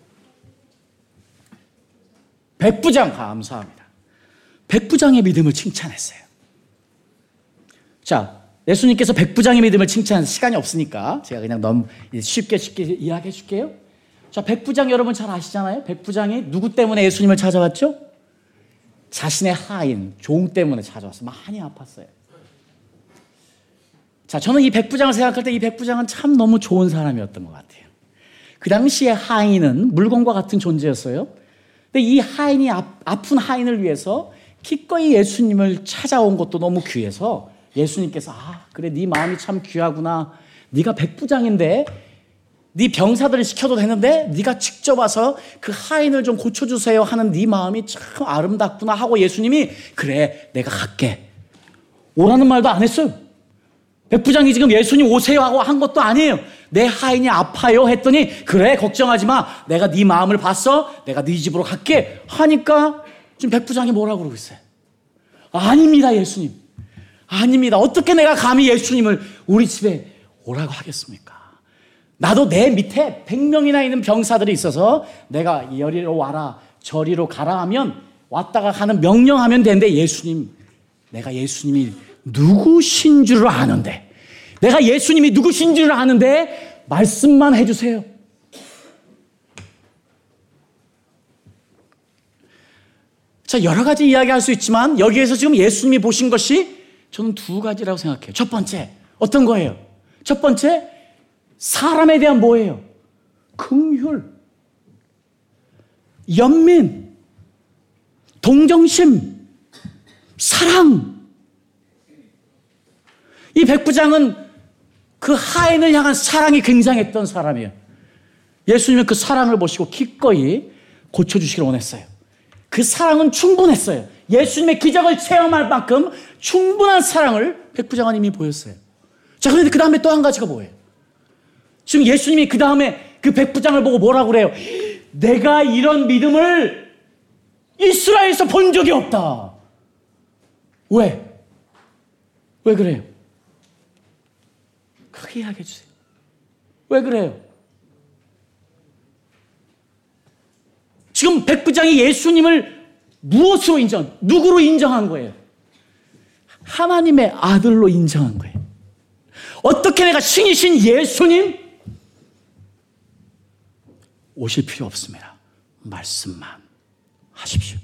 백부장 감사합니다. 백부장의 믿음을 칭찬했어요. 자, 예수님께서 백부장의 믿음을 칭찬한 시간이 없으니까 제가 그냥 너무 쉽게 쉽게 이야기해 줄게요. 자, 백부장 여러분 잘 아시잖아요? 백부장이 누구 때문에 예수님을 찾아왔죠? 자신의 하인, 종 때문에 찾아왔어요. 많이 아팠어요. 자, 저는 이 백부장을 생각할 때 이 백부장은 참 너무 좋은 사람이었던 것 같아요. 그 당시에 하인은 물건과 같은 존재였어요. 근데 이 하인이 아, 픈 하인을 위해서 기꺼이 예수님을 찾아온 것도 너무 귀해서 예수님께서 아 그래 네 마음이 참 귀하구나. 네가 백부장인데 네 병사들을 시켜도 되는데 네가 직접 와서 그 하인을 좀 고쳐주세요 하는 네 마음이 참 아름답구나 하고 예수님이 그래 내가 갈게. 오라는 말도 안 했어요 백부장이 지금 예수님 오세요 하고 한 것도 아니에요 내 하인이 아파요 했더니 그래 걱정하지 마. 내가 네 마음을 봤어. 내가 네 집으로 갈게 하니까 지금 백부장이 뭐라고 그러고 있어요. 아닙니다 예수님. 아닙니다. 어떻게 내가 감히 예수님을 우리 집에 오라고 하겠습니까? 나도 내 밑에 100명이나 있는 병사들이 있어서 내가 여리로 와라 저리로 가라 하면 왔다가 가는 명령하면 되는데 예수님 내가 예수님이 누구신 줄 아는데 내가 예수님이 누구신 줄 아는데 말씀만 해주세요. 자, 여러 가지 이야기할 수 있지만 여기에서 지금 예수님이 보신 것이 저는 두 가지라고 생각해요. 첫 번째, 어떤 거예요? 첫 번째, 사람에 대한 뭐예요? 긍휼, 연민. 동정심, 사랑. 이 백부장은 그 하인을 향한 사랑이 굉장했던 사람이에요. 예수님은 그 사랑을 보시고 기꺼이 고쳐주시길 원했어요. 그 사랑은 충분했어요. 예수님의 기적을 체험할 만큼 충분한 사랑을 백부장은 이미 보였어요. 자, 그런데 그 다음에 또 한 가지가 뭐예요? 지금 예수님이 그 다음에 그 백부장을 보고 뭐라고 그래요? 내가 이런 믿음을 이스라엘에서 본 적이 없다. 왜? 왜 그래요? 크게 이야기해 주세요. 왜 그래요? 지금 백부장이 예수님을 무엇으로 인정, 누구로 인정한 거예요? 하나님의 아들로 인정한 거예요. 어떻게 내가 신이신 예수님? 오실 필요 없습니다. 말씀만 하십시오.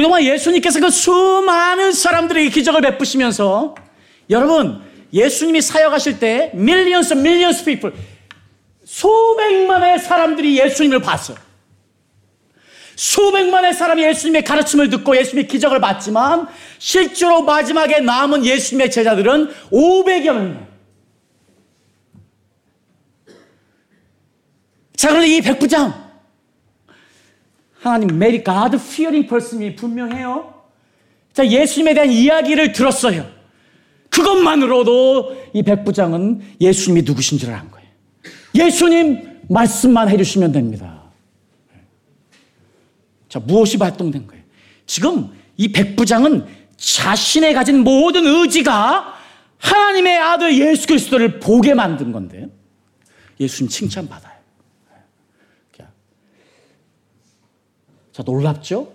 그동안 예수님께서 그 수많은 사람들에게 기적을 베푸시면서 여러분 예수님이 사역하실 때 millions millions people 수백만의 사람들이 예수님을 봤어요. 수백만의 사람이 예수님의 가르침을 듣고 예수님의 기적을 봤지만 실제로 마지막에 남은 예수님의 제자들은 500여 명이에요. 자, 그런데 이 백부장 하나님 very God-fearing person이 분명해요. 자, 예수님에 대한 이야기를 들었어요. 그것만으로도 이 백부장은 예수님이 누구신 줄 안 거예요. 예수님 말씀만 해주시면 됩니다. 자, 무엇이 발동된 거예요? 지금 이 백부장은 자신의 가진 모든 의지가 하나님의 아들 예수 그리스도를 보게 만든 건데 예수님 칭찬받아요. 자, 놀랍죠?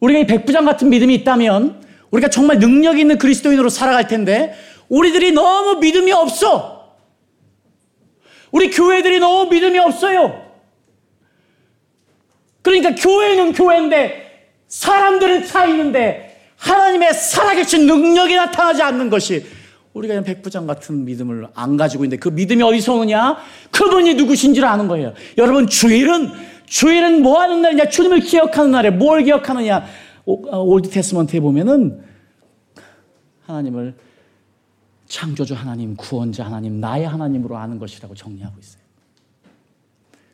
우리가 이 백부장 같은 믿음이 있다면 우리가 정말 능력 있는 그리스도인으로 살아갈 텐데 우리들이 너무 믿음이 없어. 우리 교회들이 너무 믿음이 없어요. 그러니까 교회는 교회인데 사람들은 차 있는데 하나님의 살아계신 능력이 나타나지 않는 것이 우리가 그냥 백부장 같은 믿음을 안 가지고 있는데 그 믿음이 어디서 오느냐? 그분이 누구신지를 아는 거예요. 여러분 주일은 주일은 뭐 하는 날이냐? 주님을 기억하는 날에 뭘 기억하느냐? 어, Old Testament에 보면은 하나님을 창조주 하나님, 구원자 하나님, 나의 하나님으로 아는 것이라고 정리하고 있어요.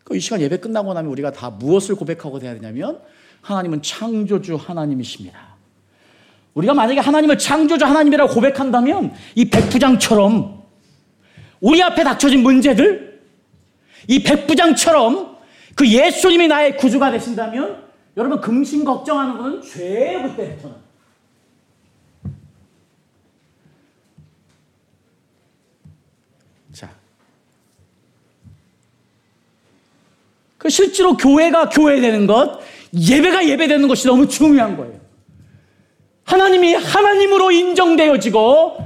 그 이 시간 예배 끝나고 나면 우리가 다 무엇을 고백하고 돼야 되냐면 하나님은 창조주 하나님이십니다. 우리가 만약에 하나님을 창조주 하나님이라고 고백한다면 이 백부장처럼 우리 앞에 닥쳐진 문제들 이 백부장처럼 그 예수님이 나의 구주가 되신다면 여러분 금신 걱정하는 것은 죄예요 그때부터는. 자, 그 실제로 교회가 교회 되는 것, 예배가 예배되는 것이 너무 중요한 거예요. 하나님이 하나님으로 인정되어지고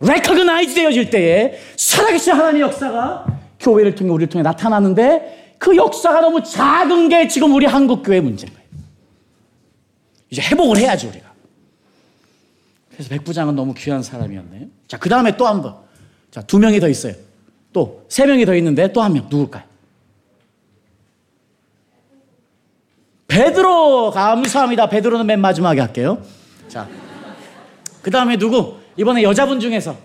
recognize 되어질 때에 살아계신 하나님의 역사가 교회를 통해 우리를 통해 나타나는데 그 역사가 너무 작은 게 지금 우리 한국 교회 문제인 거예요. 이제 회복을 해야지 우리가. 그래서 백부장은 너무 귀한 사람이었네요. 자, 그 다음에 또 한 번. 자, 두 명이 더 있어요. 또 세 명이 더 있는데 또 한 명 누굴까요? 베드로 감사합니다. 베드로는 맨 마지막에 할게요. 자, 그 다음에 누구? 이번에 여자분 중에서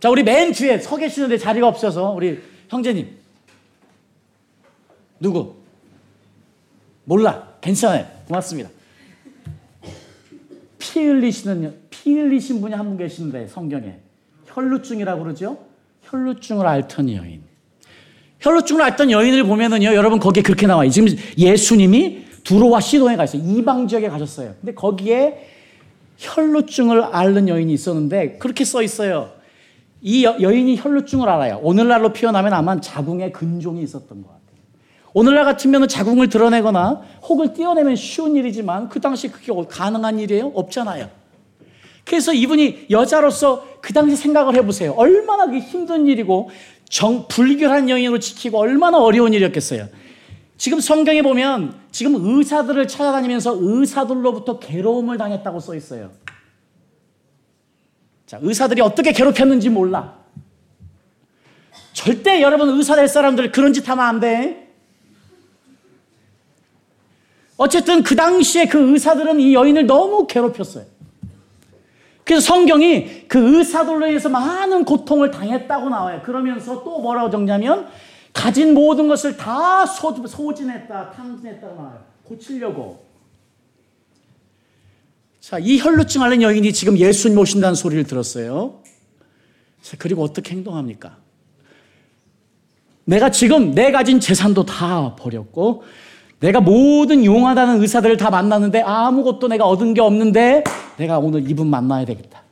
자, 우리 맨 뒤에 서 계시는데 자리가 없어서 우리 형제님 누구? 몰라. 괜찮아요. 고맙습니다. 피 흘리시는 피 흘리신 분이 한 분 계시는데 성경에 혈루증이라고 그러죠? 혈루증을 앓던 여인. 혈루증을 앓던 여인을 보면은요, 여러분 거기에 그렇게 나와요. 지금 예수님이 두로와 시도에 가 있어요. 이방 지역에 가셨어요. 근데 거기에 혈루증을 앓는 여인이 있었는데 그렇게 써 있어요. 이 여, 인이 혈루증을 알아요. 오늘날로 표현하면 아마 자궁에 근종이 있었던 것 같아요. 오늘날 같으면 자궁을 드러내거나 혹을 띄어내면 쉬운 일이지만 그 당시 그게 가능한 일이에요? 없잖아요. 그래서 이분이 여자로서 그 당시 생각을 해보세요. 얼마나 힘든 일이고 정, 불결한 여인으로 지키고 얼마나 어려운 일이었겠어요. 지금 성경에 보면 지금 의사들을 찾아다니면서 의사들로부터 괴로움을 당했다고 써 있어요. 자, 의사들이 어떻게 괴롭혔는지 몰라. 절대 여러분 의사 될 사람들 그런 짓 하면 안 돼. 어쨌든 그 당시에 그 의사들은 이 여인을 너무 괴롭혔어요. 그래서 성경이 그 의사들로 인해서 많은 고통을 당했다고 나와요. 그러면서 또 뭐라고 적냐면 가진 모든 것을 다 소, 소진했다, 탕진했다고 나와요. 고치려고. 자, 이 혈루증 앓는 여인이 지금 예수님 오신다는 소리를 들었어요. 자, 그리고 어떻게 행동합니까? 내가 지금 내 가진 재산도 다 버렸고, 내가 모든 용하다는 의사들을 다 만났는데 아무것도 내가 얻은 게 없는데 내가 오늘 이분 만나야 되겠다.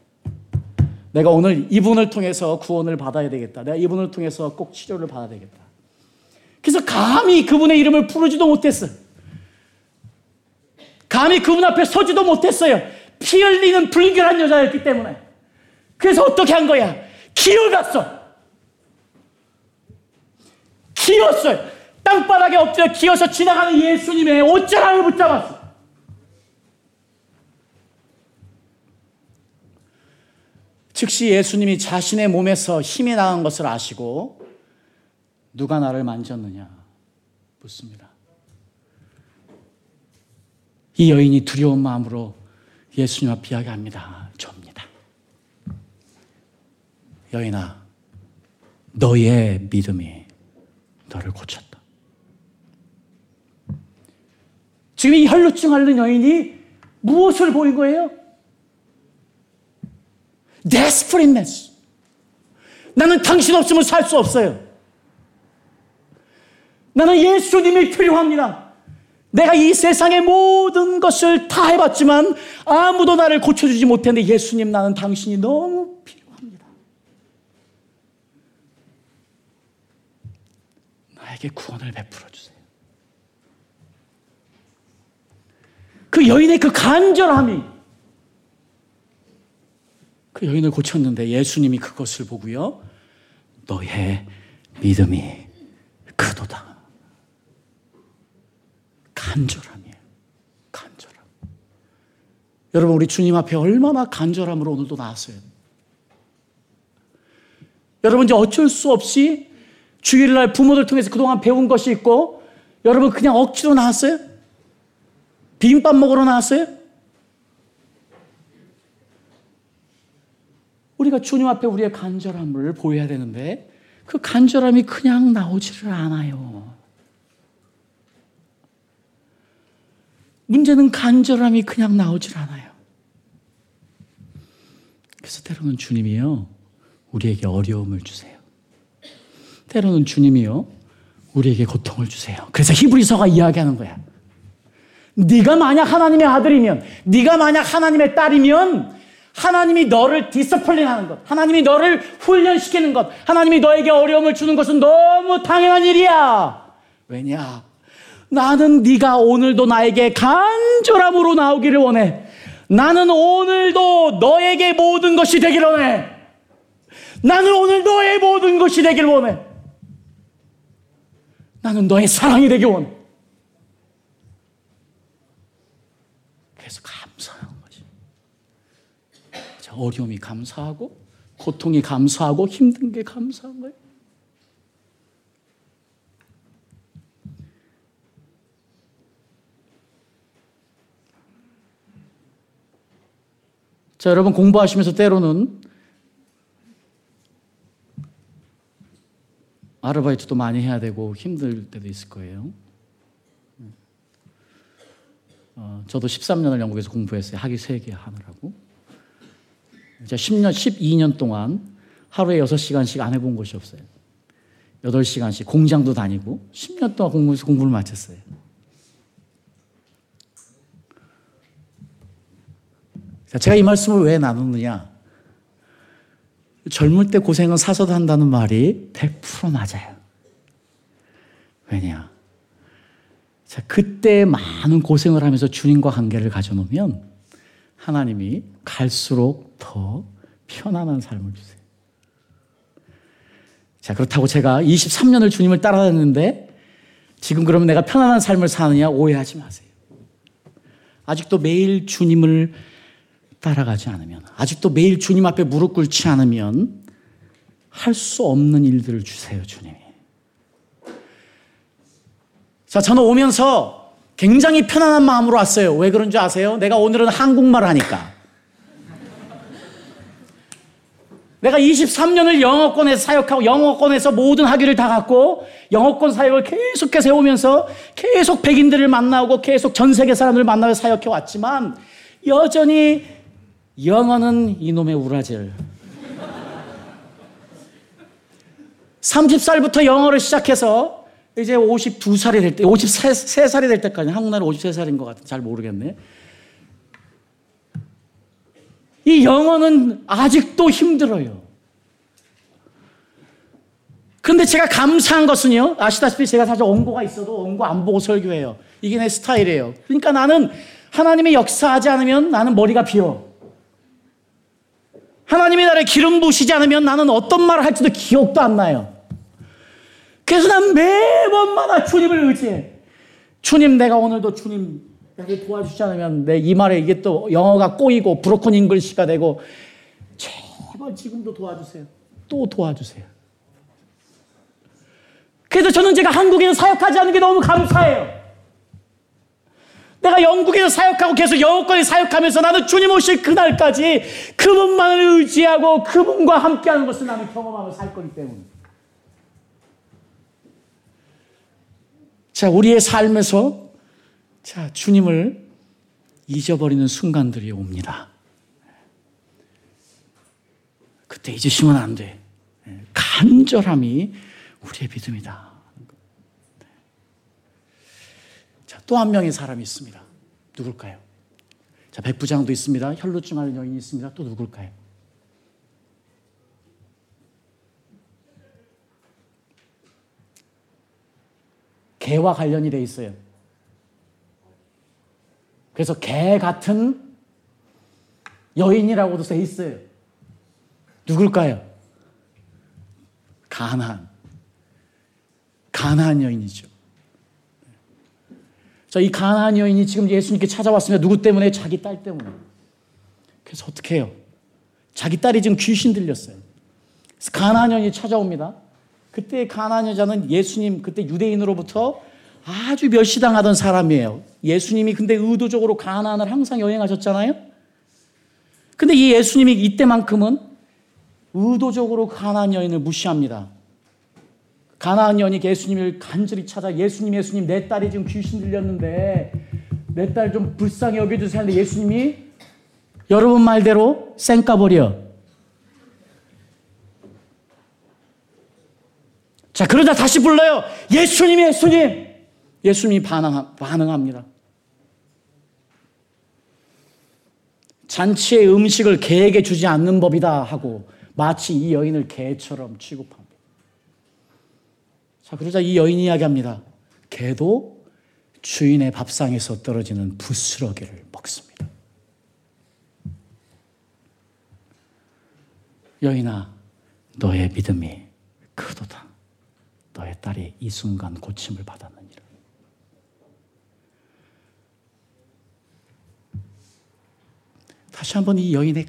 내가 오늘 이분을 통해서 구원을 받아야 되겠다. 내가 이분을 통해서 꼭 치료를 받아야 되겠다. 그래서 감히 그분의 이름을 부르지도 못했어. 감히 그분 앞에 서지도 못했어요. 피 흘리는 불결한 여자였기 때문에. 그래서 어떻게 한 거야? 기어갔어. 기었어요. 땅바닥에 엎드려 기어서 지나가는 예수님의 옷자락을 붙잡았어. 즉시 예수님이 자신의 몸에서 힘이 나간 것을 아시고 누가 나를 만졌느냐 묻습니다. 이 여인이 두려운 마음으로 예수님 앞 이야기합니다. 접니다. 여인아, 너의 믿음이 너를 고쳤다. 지금 이 혈루증 앓는 여인이 무엇을 보인 거예요? desperate 나는 당신 없으면 살 수 없어요. 나는 예수님이 필요합니다. 내가 이 세상의 모든 것을 다 해봤지만 아무도 나를 고쳐주지 못했는데 예수님 나는 당신이 너무 필요합니다. 나에게 구원을 베풀어 주세요. 그 여인의 그 간절함이 그 여인을 고쳤는데 예수님이 그것을 보고요. 너의 믿음이 크도다. 간절함이에요. 간절함. 여러분, 우리 주님 앞에 얼마나 간절함으로 오늘도 나왔어요. 여러분, 이제 어쩔 수 없이 주일날 부모들 통해서 그동안 배운 것이 있고, 여러분 그냥 억지로 나왔어요? 비빔밥 먹으러 나왔어요? 우리가 주님 앞에 우리의 간절함을 보여야 되는데, 그 간절함이 그냥 나오지를 않아요. 문제는 간절함이 그냥 나오질 않아요. 그래서 때로는 주님이요, 우리에게 어려움을 주세요. 때로는 주님이요, 우리에게 고통을 주세요. 그래서 히브리서가 이야기하는 거야. 네가 만약 하나님의 아들이면, 네가 만약 하나님의 딸이면, 하나님이 너를 디스플린하는 것, 하나님이 너를 훈련시키는 것, 하나님이 너에게 어려움을 주는 것은 너무 당연한 일이야. 왜냐? 나는 네가 오늘도 나에게 간절함으로 나오기를 원해. 나는 오늘도 너에게 모든 것이 되기를 원해. 나는 오늘 너의 모든 것이 되기를 원해. 나는 너의 사랑이 되기 원해. 그래서 감사하는 거지. 어려움이 감사하고, 고통이 감사하고, 힘든 게 감사한 거예요. 자, 여러분 공부하시면서 때로는 아르바이트도 많이 해야 되고 힘들 때도 있을 거예요. 어, 저도 13년을 영국에서 공부했어요. 학위 3개 하느라고. 제가 10년, 12년 동안 하루에 6시간씩 안 해본 것이 없어요. 8시간씩 공장도 다니고 10년 동안 공부해서 공부를 마쳤어요. 제가 이 말씀을 왜 나누느냐? 젊을 때 고생은 사서도 한다는 말이 100% 맞아요. 왜냐? 자, 그때 많은 고생을 하면서 주님과 관계를 가져놓으면 하나님이 갈수록 더 편안한 삶을 주세요. 자, 그렇다고 제가 23년을 주님을 따라다녔는데 지금 그러면 내가 편안한 삶을 사느냐 오해하지 마세요. 아직도 매일 주님을 따라가지 않으면, 아직도 매일 주님 앞에 무릎 꿇지 않으면 할 수 없는 일들을 주세요, 주님이. 자, 저는 오면서 굉장히 편안한 마음으로 왔어요. 왜 그런 줄 아세요? 내가 오늘은 한국말 하니까. 내가 23년을 영어권에서 사역하고 영어권에서 모든 학위를 다 갖고 영어권 사역을 계속해서 해오면서 계속 백인들을 만나고 계속 전 세계 사람들을 만나며 사역해 왔지만 여전히 영어는 이놈의 우라질. 30살부터 영어를 시작해서 이제 52살이 될 때, 53살이 될 때까지 한국 나라 53살인 것 같아. 잘 모르겠네. 이 영어는 아직도 힘들어요. 근데 제가 감사한 것은요, 아시다시피 제가 사실 원고가 있어도 원고 안 보고 설교해요. 이게 내 스타일이에요. 그러니까 나는 하나님의 역사하지 않으면 나는 머리가 비어. 하나님이 나를 기름 부시지 않으면 나는 어떤 말을 할지도 기억도 안 나요. 그래서 난 매번마다 주님을 의지해. 주님, 내가 오늘도 주님 여기 도와주지 않으면 내 이 말에 이게 또 영어가 꼬이고 브로큰 잉글시가 되고 제발 지금도 도와주세요. 또 도와주세요. 그래서 저는 제가 한국에서 사역하지 않은 게 너무 감사해요. 내가 영국에서 사역하고 계속 영어권에 사역하면서 나는 주님 오실 그날까지 그분만을 의지하고 그분과 함께하는 것을 나는 경험하며 살 거기 때문에. 자, 우리의 삶에서 자, 주님을 잊어버리는 순간들이 옵니다. 그때 잊으시면 안 돼. 간절함이 우리의 믿음이다. 자, 또 한 명의 사람이 있습니다. 누굴까요? 자, 백부장도 있습니다. 혈루증 앓는 여인이 있습니다. 또 누굴까요? 개와 관련이 돼 있어요. 그래서 개 같은 여인이라고도 써 있어요. 누굴까요? 가난. 가난 여인이죠. 자, 이 가난 여인이 지금 예수님께 찾아왔습니다. 누구 때문에? 자기 딸 때문에. 그래서 어떻게 해요? 자기 딸이 지금 귀신 들렸어요. 그래서 가난 여인이 찾아옵니다. 그때 가난 여자는 예수님, 그때 유대인으로부터 아주 멸시당하던 사람이에요. 예수님이 근데 의도적으로 가나안을 항상 여행하셨잖아요. 근데 이 예수님이 이때만큼은 의도적으로 가나안 여인을 무시합니다. 가나안 여인이 예수님을 간절히 찾아 예수님 예수님 내 딸이 지금 귀신 들렸는데 내 딸 좀 불쌍히 여겨주세요 하는데 예수님이 여러분 말대로 쌩까버려. 자 그러다 다시 불러요. 예수님 예수님. 예수님이 반항, 반응합니다. 잔치의 음식을 개에게 주지 않는 법이다 하고 마치 이 여인을 개처럼 취급합니다. 자, 그러자 이 여인이 이야기합니다. 개도 주인의 밥상에서 떨어지는 부스러기를 먹습니다. 여인아, 너의 믿음이 크도다. 너의 딸이 이 순간 고침을 받았느니라. 다시 한번 이 여인의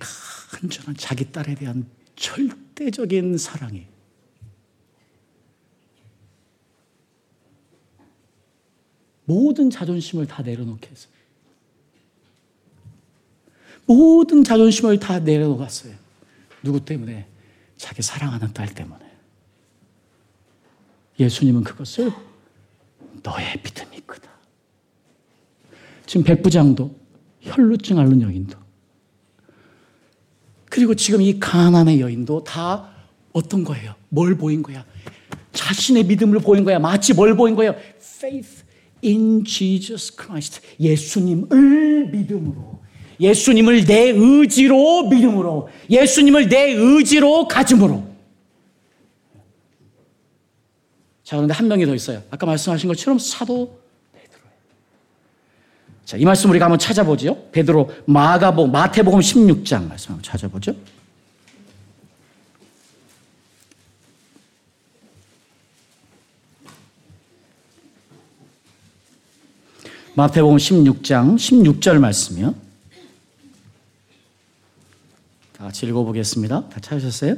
간절한 자기 딸에 대한 절대적인 사랑이 모든 자존심을 다 내려놓게 했어요. 모든 자존심을 다 내려놓았어요. 누구 때문에? 자기 사랑하는 딸 때문에. 예수님은 그것을 너의 믿음이 크다. 지금 백부장도 혈루증 앓는 여인도 그리고 지금 이 가난의 여인도 다 어떤 거예요? 뭘 보인 거야? 자신의 믿음을 보인 거야. 마치 뭘 보인 거예요? Faith in Jesus Christ. 예수님을 믿음으로. 예수님을 내 의지로 믿음으로. 예수님을 내 의지로 가짐으로. 자, 그런데 한 명이 더 있어요. 아까 말씀하신 것처럼 사도 자, 이 말씀 우리가 한번 찾아보죠. 베드로 마가복 마태복음 16장 말씀 한번 찾아보죠. 마태복음 16장 16절 말씀이요. 같이 읽어보겠습니다. 다 찾으셨어요?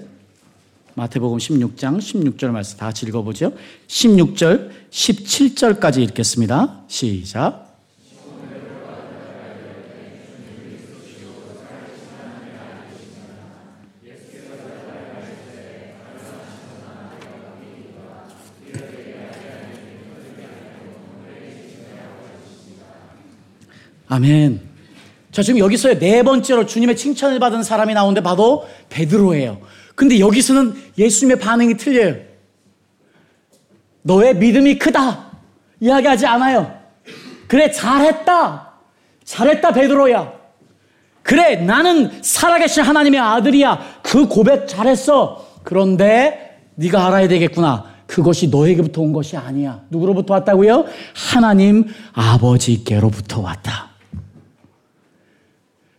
마태복음 16장 16절 말씀 다 같이 읽어보죠. 16절, 17절까지 읽겠습니다. 시작. 아멘. 자, 지금 여기서 네 번째로 주님의 칭찬을 받은 사람이 나오는데 바로 베드로예요. 근데 여기서는 예수님의 반응이 틀려요. 너의 믿음이 크다. 이야기하지 않아요. 그래, 잘했다. 잘했다, 베드로야. 그래, 나는 살아계신 하나님의 아들이야. 그 고백 잘했어. 그런데 네가 알아야 되겠구나. 그것이 너에게부터 온 것이 아니야. 누구로부터 왔다고요? 하나님 아버지께로부터 왔다.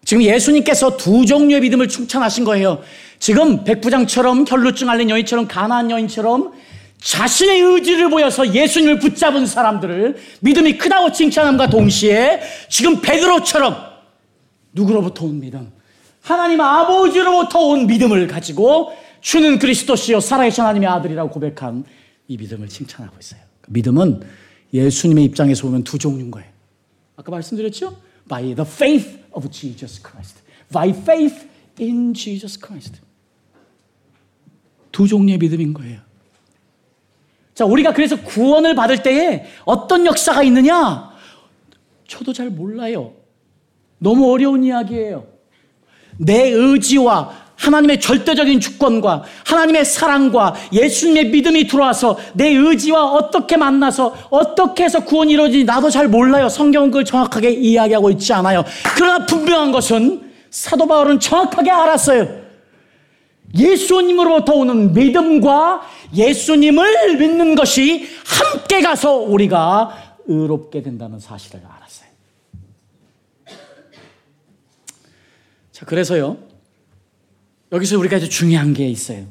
지금 예수님께서 두 종류의 믿음을 충천하신 거예요. 지금 백부장처럼 혈루증 앓는 여인처럼 가난한 여인처럼 자신의 의지를 보여서 예수님을 붙잡은 사람들을 믿음이 크다고 칭찬함과 동시에 지금 베드로처럼 누구로부터 온 믿음? 하나님 아버지로부터 온 믿음을 가지고 주는 그리스도시요 살아계신 하나님의 아들이라고 고백한 이 믿음을 칭찬하고 있어요. 믿음은 예수님의 입장에서 보면 두 종류인 거예요. 아까 말씀드렸죠? By the faith of Jesus Christ. By faith in Jesus Christ. 두 종류의 믿음인 거예요. 자, 우리가 그래서 구원을 받을 때에 어떤 역사가 있느냐? 저도 잘 몰라요. 너무 어려운 이야기예요. 내 의지와 하나님의 절대적인 주권과 하나님의 사랑과 예수님의 믿음이 들어와서 내 의지와 어떻게 만나서 어떻게 해서 구원이 이루어지지 나도 잘 몰라요. 성경은 그걸 정확하게 이야기하고 있지 않아요. 그러나 분명한 것은 사도 바울은 정확하게 알았어요. 예수님으로부터 오는 믿음과 예수님을 믿는 것이 함께 가서 우리가 의롭게 된다는 사실을 알았어요. 자, 그래서요. 여기서 우리가 이제 중요한 게 있어요.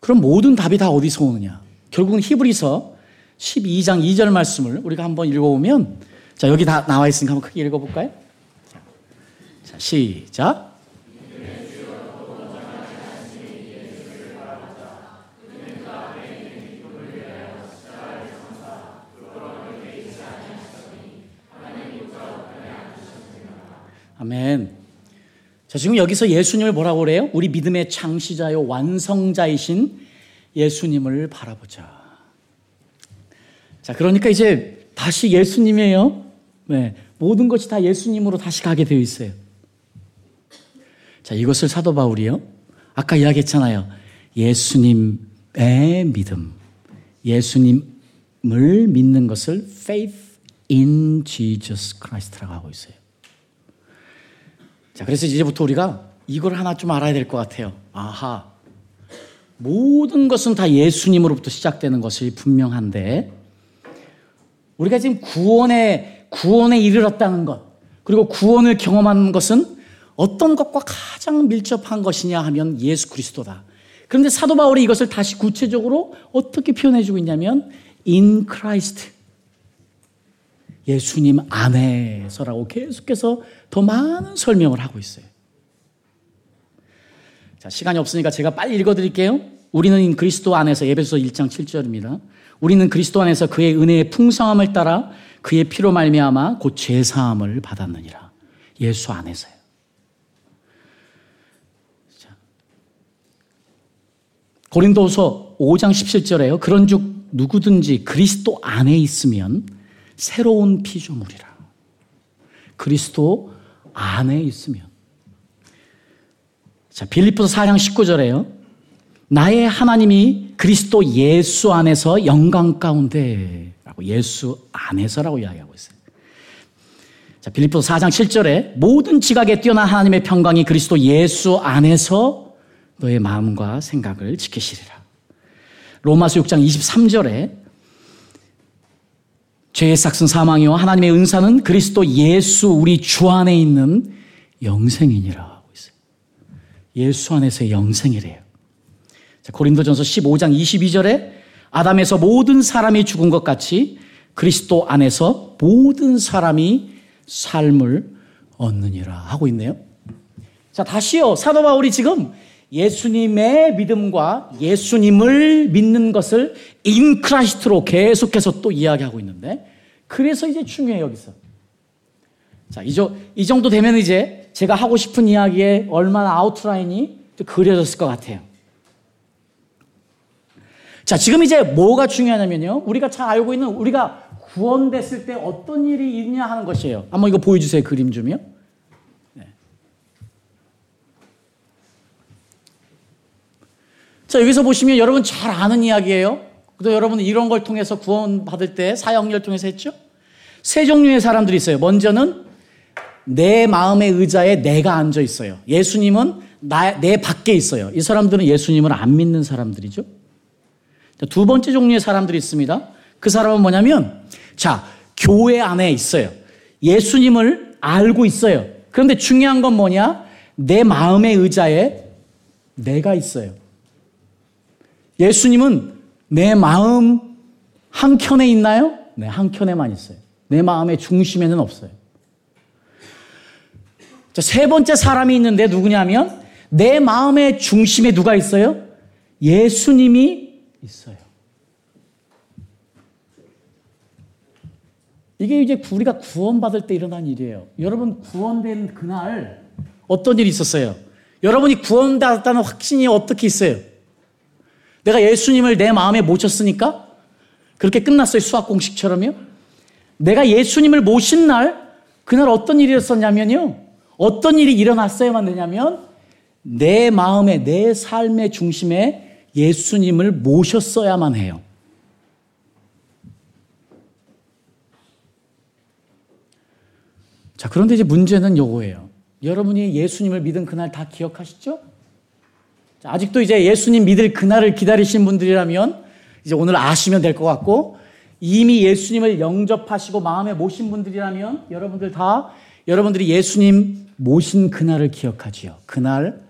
그럼 모든 답이 다 어디서 오느냐? 결국은 히브리서 12장 2절 말씀을 우리가 한번 읽어보면 자, 여기 다 나와 있으니까 한번 크게 읽어볼까요? 자, 시작. 아멘. 자, 지금 여기서 예수님을 뭐라고 그래요? 우리 믿음의 창시자요, 완성자이신 예수님을 바라보자. 자, 그러니까 이제 다시 예수님이에요. 네. 모든 것이 다 예수님으로 다시 가게 되어 있어요. 자, 이것을 사도 바울이요. 아까 이야기했잖아요. 예수님의 믿음. 예수님을 믿는 것을 faith in Jesus Christ라고 하고 있어요. 자, 그래서 이제부터 우리가 이걸 하나 좀 알아야 될 것 같아요. 아하. 모든 것은 다 예수님으로부터 시작되는 것이 분명한데, 우리가 지금 구원에, 구원에 이르렀다는 것, 그리고 구원을 경험하는 것은 어떤 것과 가장 밀접한 것이냐 하면 예수 그리스도다. 그런데 사도 바울이 이것을 다시 구체적으로 어떻게 표현해주고 있냐면, in Christ. 예수님 안에서라고 계속해서 더 많은 설명을 하고 있어요. 자, 시간이 없으니까 제가 빨리 읽어 드릴게요. 우리는 그리스도 안에서 예배소 1장 7절입니다. 우리는 그리스도 안에서 그의 은혜의 풍성함을 따라 그의 피로 말미암아 곧 죄사함을 받았느니라. 예수 안에서요. 자. 고린도서 5장 17절에요. 그런즉 누구든지 그리스도 안에 있으면 새로운 피조물이라. 그리스도 안에 있으면. 자, 빌립보서 4장 19절에요. 나의 하나님이 그리스도 예수 안에서 영광 가운데 라고 예수 안에서라고 이야기하고 있어요. 자, 빌립보서 4장 7절에 모든 지각에 뛰어난 하나님의 평강이 그리스도 예수 안에서 너의 마음과 생각을 지키시리라. 로마서 6장 23절에 죄의 삭슨 사망이요 하나님의 은사는 그리스도 예수 우리 주 안에 있는 영생이니라 하고 있어요. 예수 안에서의 영생이래요. 자, 고린도전서 15장 22절에 아담에서 모든 사람이 죽은 것 같이 그리스도 안에서 모든 사람이 삶을 얻느니라 하고 있네요. 자, 다시요. 사도 바울이 지금 예수님의 믿음과 예수님을 믿는 것을 인크라시트로 계속해서 또 이야기하고 있는데 그래서 이제 중요해요, 여기서. 자, 이, 이 정도 되면 이제 제가 하고 싶은 이야기에 얼마나 아웃라인이 그려졌을 것 같아요. 자, 지금 이제 뭐가 중요하냐면요. 우리가 잘 알고 있는 우리가 구원됐을 때 어떤 일이 있냐 하는 것이에요. 한번 이거 보여주세요. 그림 좀요. 자, 여기서 보시면 여러분 잘 아는 이야기예요. 또 여러분은 이런 걸 통해서 구원받을 때 사형리를 통해서 했죠? 세 종류의 사람들이 있어요. 먼저는 내 마음의 의자에 내가 앉아 있어요. 예수님은 나, 내 밖에 있어요. 이 사람들은 예수님을 안 믿는 사람들이죠. 두 번째 종류의 사람들이 있습니다. 그 사람은 뭐냐면, 자, 교회 안에 있어요. 예수님을 알고 있어요. 그런데 중요한 건 뭐냐? 내 마음의 의자에 내가 있어요. 예수님은 내 마음 한켠에 있나요? 네, 한켠에만 있어요. 내 마음의 중심에는 없어요. 자, 세 번째 사람이 있는데 누구냐면 내 마음의 중심에 누가 있어요? 예수님이 있어요. 이게 이제 우리가 구원받을 때 일어난 일이에요. 여러분 구원된 그날 어떤 일이 있었어요? 여러분이 구원받았다는 확신이 어떻게 있어요? 내가 예수님을 내 마음에 모셨으니까 그렇게 끝났어요. 수학 공식처럼요. 내가 예수님을 모신 날 그날 어떤 일이 있었냐면요. 어떤 일이 일어났어야만 되냐면 내 마음에 내 삶의 중심에 예수님을 모셨어야만 해요. 자, 그런데 이제 문제는 요거예요. 여러분이 예수님을 믿은 그날 다 기억하시죠? 자, 아직도 이제 예수님 믿을 그날을 기다리신 분들이라면 이제 오늘 아시면 될 것 같고 이미 예수님을 영접하시고 마음에 모신 분들이라면 여러분들 다 여러분들이 예수님 모신 그날을 기억하지요. 그날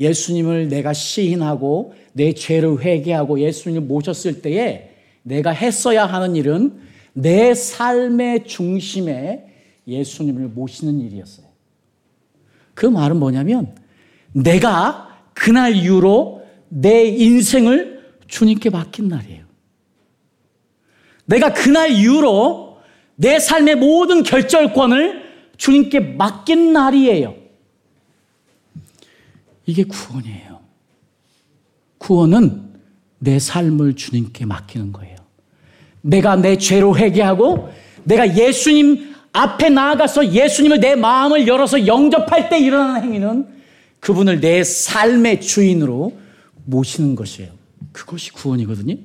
예수님을 내가 시인하고 내 죄를 회개하고 예수님을 모셨을 때에 내가 했어야 하는 일은 내 삶의 중심에 예수님을 모시는 일이었어요. 그 말은 뭐냐면 내가 그날 이후로 내 인생을 주님께 맡긴 날이에요. 내가 그날 이후로 내 삶의 모든 결정권을 주님께 맡긴 날이에요. 이게 구원이에요. 구원은 내 삶을 주님께 맡기는 거예요. 내가 내 죄로 회개하고 내가 예수님 앞에 나아가서 예수님을 내 마음을 열어서 영접할 때 일어나는 행위는 그분을 내 삶의 주인으로 모시는 것이에요. 그것이 구원이거든요.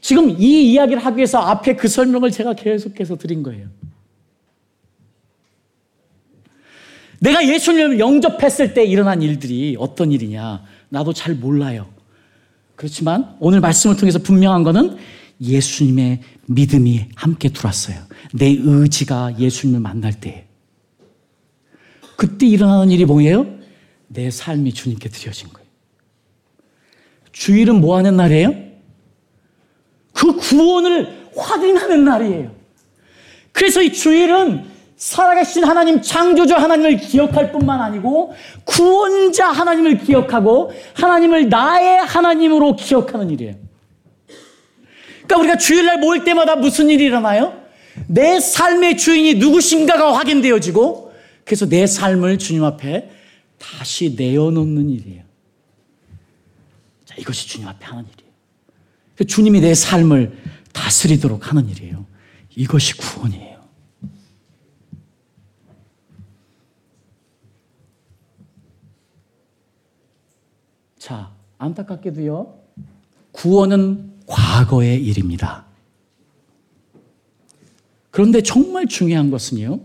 지금 이 이야기를 하기 위해서 앞에 그 설명을 제가 계속해서 드린 거예요. 내가 예수님을 영접했을 때 일어난 일들이 어떤 일이냐, 나도 잘 몰라요. 그렇지만 오늘 말씀을 통해서 분명한 것은 예수님의 믿음이 함께 들어왔어요. 내 의지가 예수님을 만날 때. 그때 일어나는 일이 뭐예요? 내 삶이 주님께 드려진 거예요. 주일은 뭐 하는 날이에요? 그 구원을 확인하는 날이에요. 그래서 이 주일은 살아계신 하나님, 창조주 하나님을 기억할 뿐만 아니고 구원자 하나님을 기억하고 하나님을 나의 하나님으로 기억하는 일이에요. 그러니까 우리가 주일날 모일 때마다 무슨 일이 일어나요? 내 삶의 주인이 누구신가가 확인되어지고 그래서 내 삶을 주님 앞에 다시 내어놓는 일이에요. 자, 이것이 주님 앞에 하는 일이에요. 주님이 내 삶을 다스리도록 하는 일이에요. 이것이 구원이에요. 자, 안타깝게도요, 구원은 과거의 일입니다. 그런데 정말 중요한 것은요,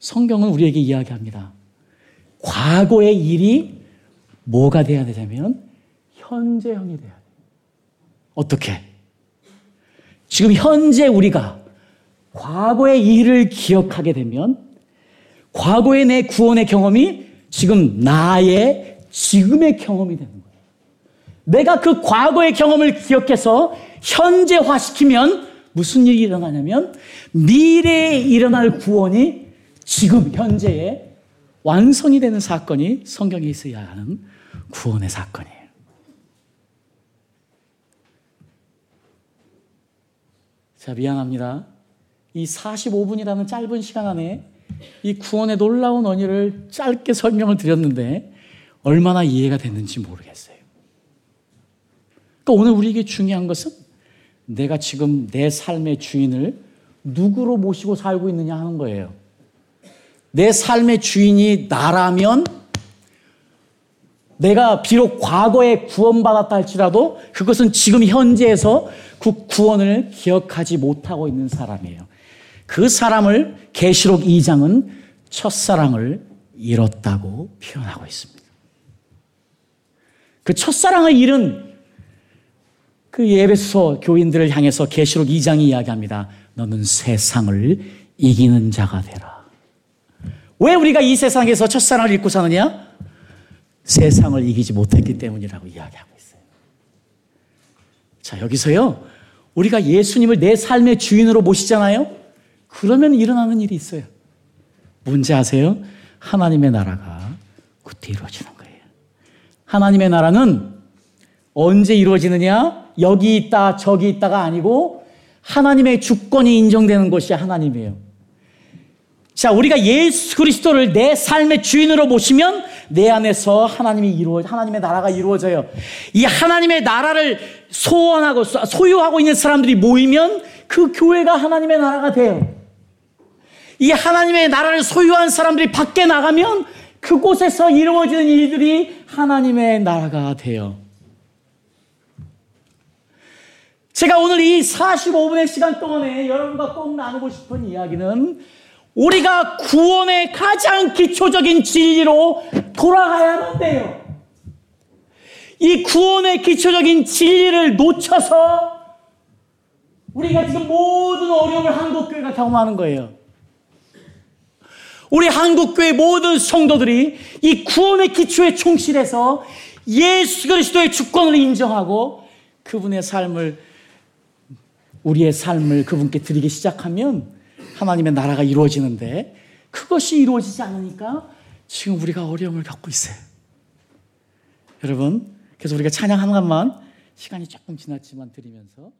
성경은 우리에게 이야기합니다. 과거의 일이 뭐가 돼야 되냐면 현재형이 돼야 돼요. 어떻게? 지금 현재 우리가 과거의 일을 기억하게 되면 과거의 내 구원의 경험이 지금 나의 지금의 경험이 되는 거예요. 내가 그 과거의 경험을 기억해서 현재화시키면 무슨 일이 일어나냐면 미래에 일어날 구원이 지금 현재에 완성이 되는 사건이 성경에 있어야 하는 구원의 사건이에요. 자, 미안합니다. 이 45분이라는 짧은 시간 안에 이 구원의 놀라운 원리를 짧게 설명을 드렸는데 얼마나 이해가 됐는지 모르겠어요. 그러니까 오늘 우리에게 중요한 것은 내가 지금 내 삶의 주인을 누구로 모시고 살고 있느냐 하는 거예요. 내 삶의 주인이 나라면 내가 비록 과거에 구원받았다 할지라도 그것은 지금 현재에서 그 구원을 기억하지 못하고 있는 사람이에요. 그 사람을 계시록 2장은 첫사랑을 잃었다고 표현하고 있습니다. 그 첫사랑을 잃은 그 예배소 교인들을 향해서 계시록 2장이 이야기합니다. 너는 세상을 이기는 자가 되라. 왜 우리가 이 세상에서 첫사랑을 잃고 사느냐? 세상을 이기지 못했기 때문이라고 이야기하고 있어요. 자, 여기서요. 우리가 예수님을 내 삶의 주인으로 모시잖아요. 그러면 일어나는 일이 있어요. 뭔지 아세요? 하나님의 나라가 그때 이루어지는 거예요. 하나님의 나라는 언제 이루어지느냐? 여기 있다, 저기 있다가 아니고 하나님의 주권이 인정되는 것이 하나님이에요. 자, 우리가 예수 그리스도를 내 삶의 주인으로 모시면 내 안에서 하나님이 이루어, 하나님의 나라가 이루어져요. 이 하나님의 나라를 소원하고, 소유하고 있는 사람들이 모이면 그 교회가 하나님의 나라가 돼요. 이 하나님의 나라를 소유한 사람들이 밖에 나가면 그곳에서 이루어지는 일들이 하나님의 나라가 돼요. 제가 오늘 이 45분의 시간 동안에 여러분과 꼭 나누고 싶은 이야기는 우리가 구원의 가장 기초적인 진리로 돌아가야 하는데요. 이 구원의 기초적인 진리를 놓쳐서 우리가 지금 모든 어려움을 한국교회가 경험하는 거예요. 우리 한국교회 모든 성도들이 이 구원의 기초에 충실해서 예수 그리스도의 주권을 인정하고 그분의 삶을 우리의 삶을 그분께 드리기 시작하면 하나님의 나라가 이루어지는데 그것이 이루어지지 않으니까 지금 우리가 어려움을 겪고 있어요. 여러분, 그래서 우리가 찬양 한 번만 시간이 조금 지났지만 드리면서